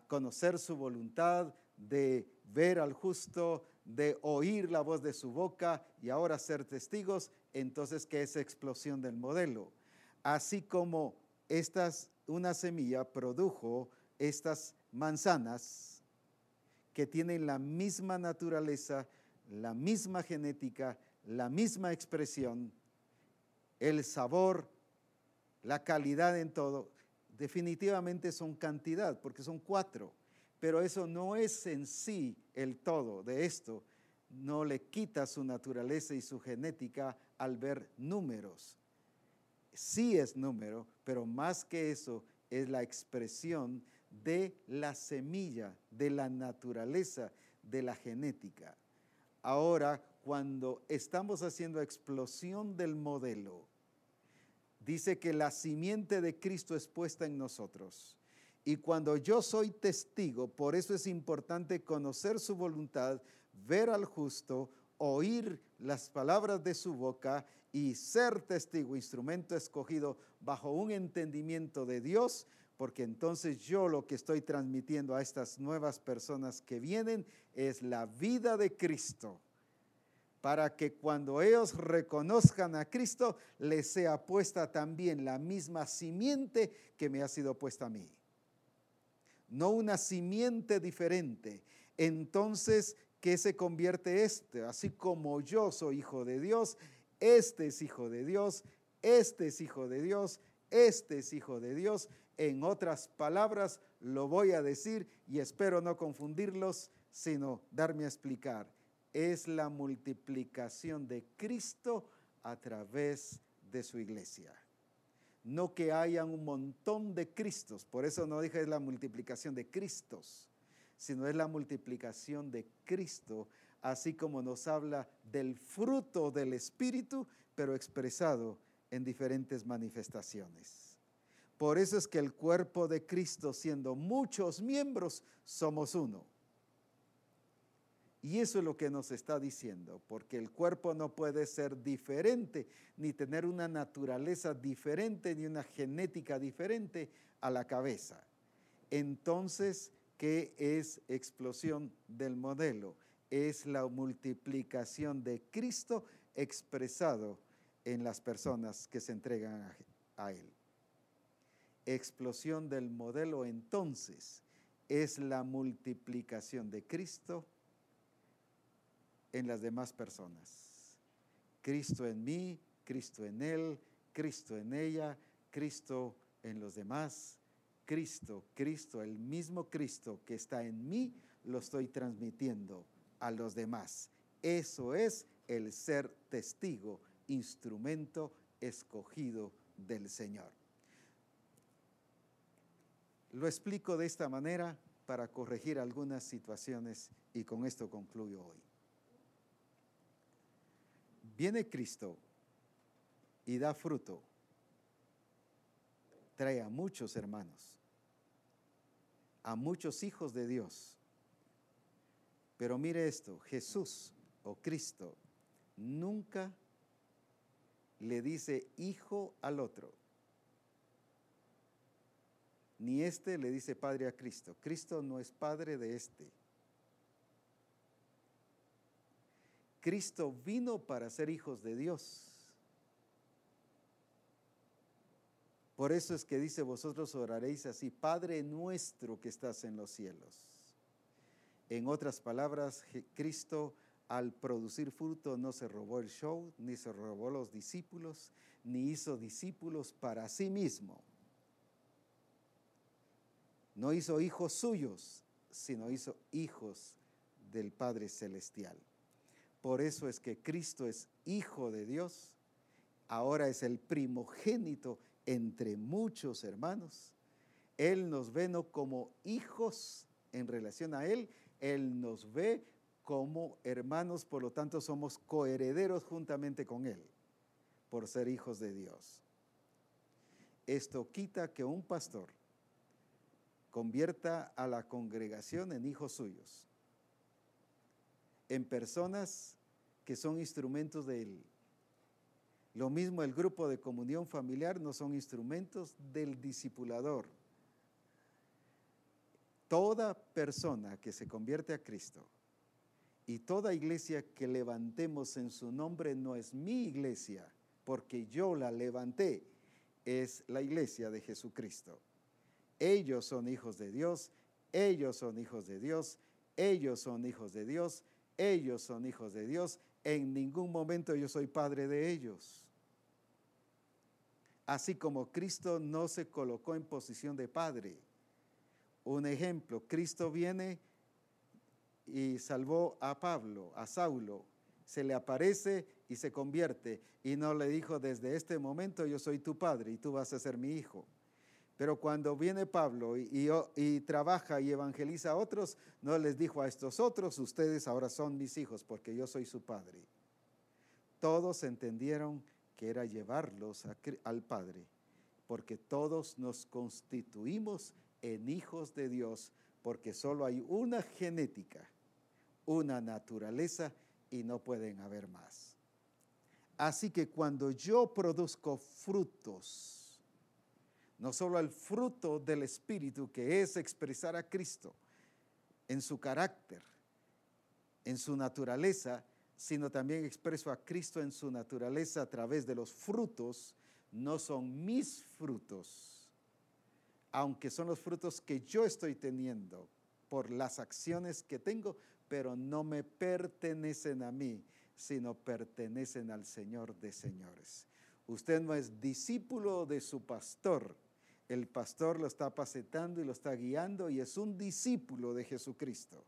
Speaker 1: conocer su voluntad, de ver al justo, de oír la voz de su boca y ahora ser testigos, entonces que es explosión del modelo. Así como estas una semilla produjo estas manzanas que tienen la misma naturaleza, la misma genética, la misma expresión, el sabor, la calidad en todo. Definitivamente son cantidad, porque son cuatro, pero eso no es en sí el todo de esto. No le quita su naturaleza y su genética al ver números sí es número, pero más que eso es la expresión de la semilla, de la naturaleza, de la genética. Ahora, cuando estamos haciendo explosión del modelo, dice que la simiente de Cristo es puesta en nosotros. Y cuando yo soy testigo, por eso es importante conocer su voluntad, ver al justo, oír las palabras de su boca y ser testigo, instrumento escogido bajo un entendimiento de Dios, porque entonces yo lo que estoy transmitiendo a estas nuevas personas que vienen es la vida de Cristo, para que cuando ellos reconozcan a Cristo, les sea puesta también la misma simiente que me ha sido puesta a mí. No una simiente diferente. Entonces, ¿qué se convierte este? Así como yo soy hijo de Dios, este es hijo de Dios, este es hijo de Dios, este es hijo de Dios. En otras palabras, lo voy a decir y espero no confundirlos, sino darme a explicar. Es la multiplicación de Cristo a través de su iglesia. No que hayan un montón de Cristos, por eso no dije es la multiplicación de Cristos, sino es la multiplicación de Cristo así como nos habla del fruto del Espíritu, pero expresado en diferentes manifestaciones. Por eso es que el cuerpo de Cristo, siendo muchos miembros, somos uno. Y eso es lo que nos está diciendo, porque el cuerpo no puede ser diferente, ni tener una naturaleza diferente, ni una genética diferente a la cabeza. Entonces, ¿qué es explosión del modelo? es la multiplicación de Cristo expresado en las personas que se entregan a, Él. Explosión del modelo entonces es la multiplicación de Cristo en las demás personas. Cristo en mí, Cristo en Él, Cristo en ella, Cristo en los demás. Cristo, Cristo, el mismo Cristo que está en mí, lo estoy transmitiendo a los demás. Eso es el ser testigo, instrumento escogido del Señor. Lo explico de esta manera para corregir algunas situaciones y con esto concluyo hoy. Viene Cristo y da fruto. Trae a muchos hermanos, a muchos hijos de Dios Pero mire esto, Jesús o Cristo nunca le dice hijo al otro. Ni este le dice padre a Cristo. Cristo no es padre de este. Cristo vino para ser hijos de Dios. Por eso es que dice, vosotros oraréis así, Padre nuestro que estás en los cielos. En otras palabras, Cristo al producir fruto no se robó el show, ni se robó los discípulos, ni hizo discípulos para sí mismo. No hizo hijos suyos, sino hizo hijos del Padre Celestial. Por eso es que Cristo es hijo de Dios, ahora es el primogénito entre muchos hermanos. Él nos ve no como hijos en relación a Él, Él nos ve como hermanos, por lo tanto somos coherederos juntamente con Él, por ser hijos de Dios. Esto quita que un pastor convierta a la congregación en hijos suyos, en personas que son instrumentos de Él. Lo mismo el grupo de comunión familiar no son instrumentos del discipulador. Toda persona que se convierte a Cristo y toda iglesia que levantemos en su nombre no es mi iglesia, porque yo la levanté, es la iglesia de Jesucristo. Ellos son hijos de Dios, ellos son hijos de Dios, ellos son hijos de Dios, ellos son hijos de Dios. En ningún momento yo soy padre de ellos. Así como Cristo no se colocó en posición de padre. Un ejemplo, Cristo viene y salvó a Pablo, a Saulo. Se le aparece y se convierte y no le dijo desde este momento yo soy tu padre y tú vas a ser mi hijo. Pero cuando viene Pablo y, trabaja y evangeliza a otros, no les dijo a estos otros, ustedes ahora son mis hijos porque yo soy su padre. Todos entendieron que era llevarlos al Padre, porque todos nos constituimos en hijos de Dios, porque solo hay una genética una naturaleza y no pueden haber más. Así que cuando yo produzco frutos, no solo el fruto del Espíritu, que es expresar a Cristo en su carácter, en su naturaleza, sino también expreso a Cristo en su naturaleza a través de los frutos, no son mis frutos, aunque son los frutos que yo estoy teniendo por las acciones que tengo, pero no me pertenecen a mí, sino pertenecen al Señor de señores. Usted no es discípulo de su pastor. El pastor lo está apacetando y lo está guiando y es un discípulo de Jesucristo.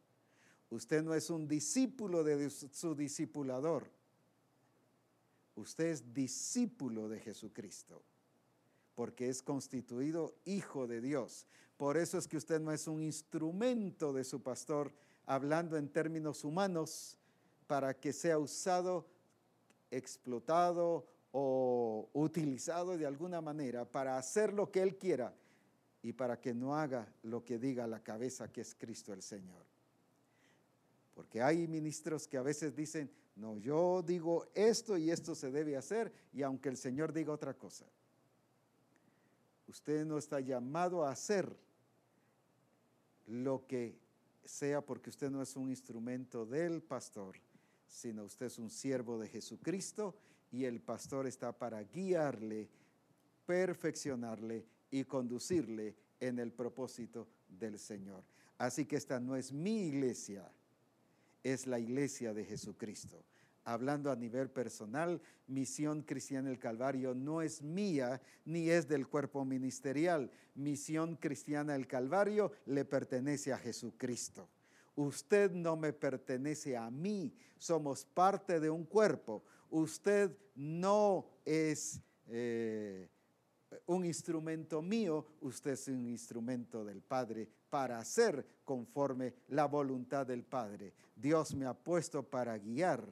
Speaker 1: Usted no es un discípulo de su discipulador. Usted es discípulo de Jesucristo, porque es constituido hijo de Dios. Por eso es que usted no es un instrumento de su pastor, hablando en términos humanos, para que sea usado, explotado o utilizado de alguna manera para hacer lo que Él quiera y para que no haga lo que diga la cabeza que es Cristo el Señor. Porque hay ministros que a veces dicen, no, yo digo esto y esto se debe hacer, y aunque el Señor diga otra cosa, usted no está llamado a hacer lo que sea porque usted no es un instrumento del pastor, sino usted es un siervo de Jesucristo y el pastor está para guiarle, perfeccionarle y conducirle en el propósito del Señor. Así que esta no es mi iglesia, es la iglesia de Jesucristo. Hablando a nivel personal, Misión Cristiana del Calvario no es mía ni es del cuerpo ministerial. Misión Cristiana del Calvario le pertenece a Jesucristo. Usted no me pertenece a mí, somos parte de un cuerpo. Usted no es eh, un instrumento mío, usted es un instrumento del Padre para hacer conforme la voluntad del Padre. Dios me ha puesto para guiar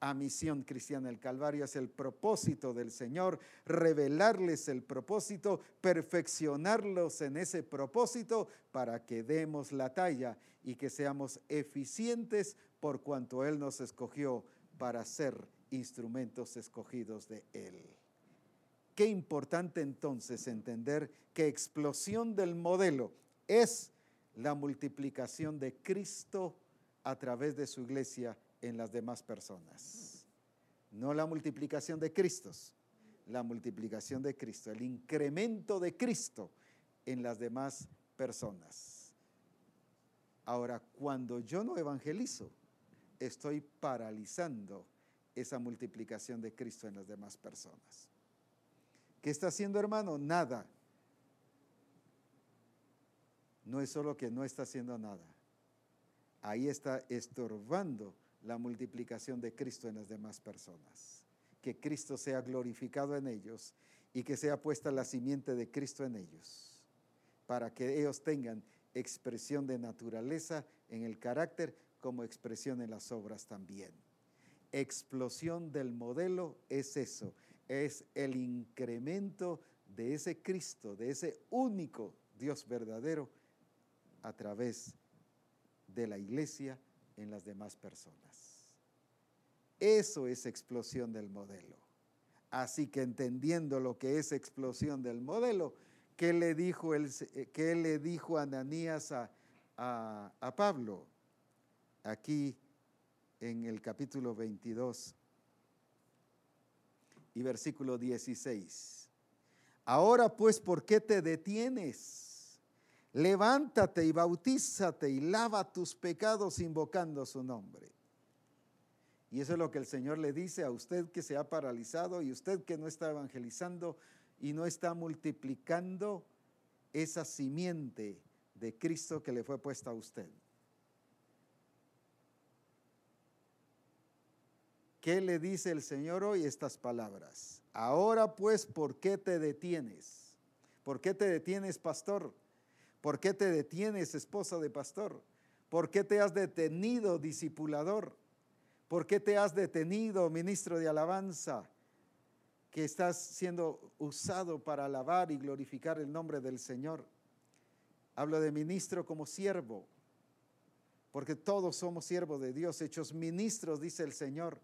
Speaker 1: a Misión Cristiana el Calvario. Es el propósito del Señor, revelarles el propósito, perfeccionarlos en ese propósito para que demos la talla y que seamos eficientes por cuanto Él nos escogió para ser instrumentos escogidos de Él. Qué importante entonces entender que explosión del modelo es la multiplicación de Cristo a través de su iglesia en las demás personas. No la multiplicación de Cristos, la multiplicación de Cristo, el incremento de Cristo en las demás personas. Ahora, cuando yo no evangelizo, estoy paralizando esa multiplicación de Cristo en las demás personas. ¿Qué está haciendo hermano? Nada. No es solo que no está haciendo nada. Ahí está estorbando la multiplicación de Cristo en las demás personas. Que Cristo sea glorificado en ellos y que sea puesta la simiente de Cristo en ellos, para que ellos tengan expresión de naturaleza en el carácter como expresión en las obras también. Explosión del modelo es eso, es el incremento de ese Cristo, de ese único Dios verdadero a través de la iglesia en las demás personas. Eso es explosión del modelo. Así que entendiendo lo que es explosión del modelo, ¿qué le dijo, el, qué le dijo Ananías a, a Pablo? Aquí en el capítulo 22 y versículo 16. Ahora pues, ¿por qué te detienes? levántate y bautízate y lava tus pecados invocando su nombre. Y eso es lo que el Señor le dice a usted que se ha paralizado y usted que no está evangelizando y no está multiplicando esa simiente de Cristo que le fue puesta a usted. ¿Qué le dice el Señor hoy estas palabras? Ahora pues, ¿por qué te detienes? ¿Por qué te detienes, pastor? ¿Por qué te detienes, esposa de pastor? ¿Por qué te has detenido, discipulador? ¿Por qué te has detenido, ministro de alabanza, que estás siendo usado para alabar y glorificar el nombre del Señor? Hablo de ministro como siervo, porque todos somos siervos de Dios, hechos ministros, dice el Señor.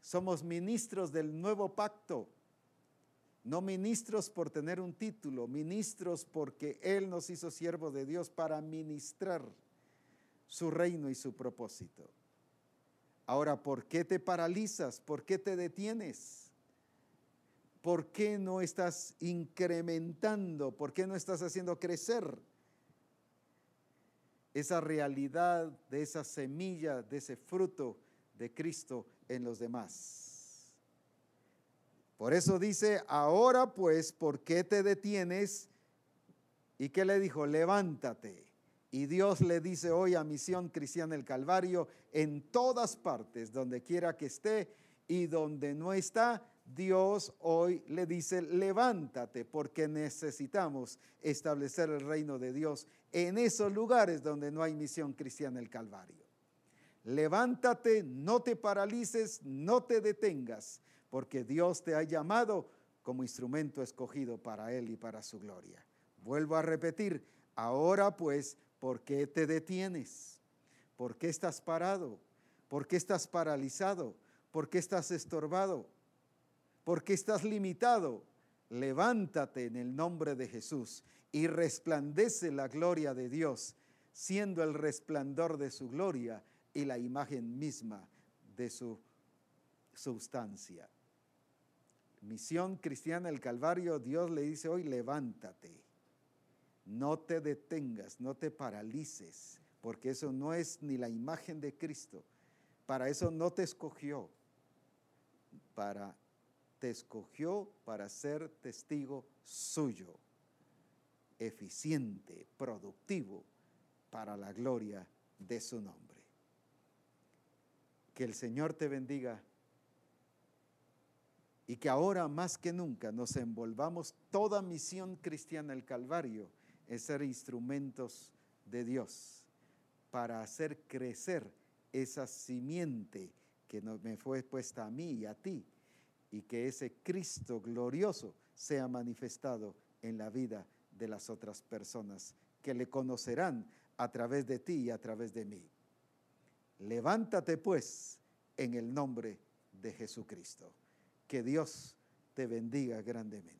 Speaker 1: Somos ministros del nuevo pacto no ministros por tener un título, ministros porque Él nos hizo siervos de Dios para ministrar su reino y su propósito. Ahora, ¿por qué te paralizas? ¿Por qué te detienes? ¿Por qué no estás incrementando? ¿Por qué no estás haciendo crecer esa realidad de esa semilla, de ese fruto de Cristo en los demás? Por eso dice, ahora pues, ¿por qué te detienes? ¿Y qué le dijo? Levántate. Y Dios le dice hoy a Misión Cristiana el Calvario, en todas partes, donde quiera que esté y donde no está, Dios hoy le dice, levántate, porque necesitamos establecer el reino de Dios en esos lugares donde no hay Misión Cristiana el Calvario. Levántate, no te paralices, no te detengas porque Dios te ha llamado como instrumento escogido para Él y para su gloria. Vuelvo a repetir, ahora pues, ¿por qué te detienes? ¿Por qué estás parado? ¿Por qué estás paralizado? ¿Por qué estás estorbado? ¿Por qué estás limitado? Levántate en el nombre de Jesús y resplandece la gloria de Dios, siendo el resplandor de su gloria y la imagen misma de su sustancia. Misión cristiana el Calvario, Dios le dice hoy, levántate, no te detengas, no te paralices, porque eso no es ni la imagen de Cristo. Para eso no te escogió, para te escogió para ser testigo suyo, eficiente, productivo, para la gloria de su nombre. Que el Señor te bendiga y que ahora más que nunca nos envolvamos. Toda misión cristiana del Calvario es ser instrumentos de Dios para hacer crecer esa simiente que me fue puesta a mí y a ti y que ese Cristo glorioso sea manifestado en la vida de las otras personas que le conocerán a través de ti y a través de mí. Levántate pues en el nombre de Jesucristo. Que Dios te bendiga grandemente.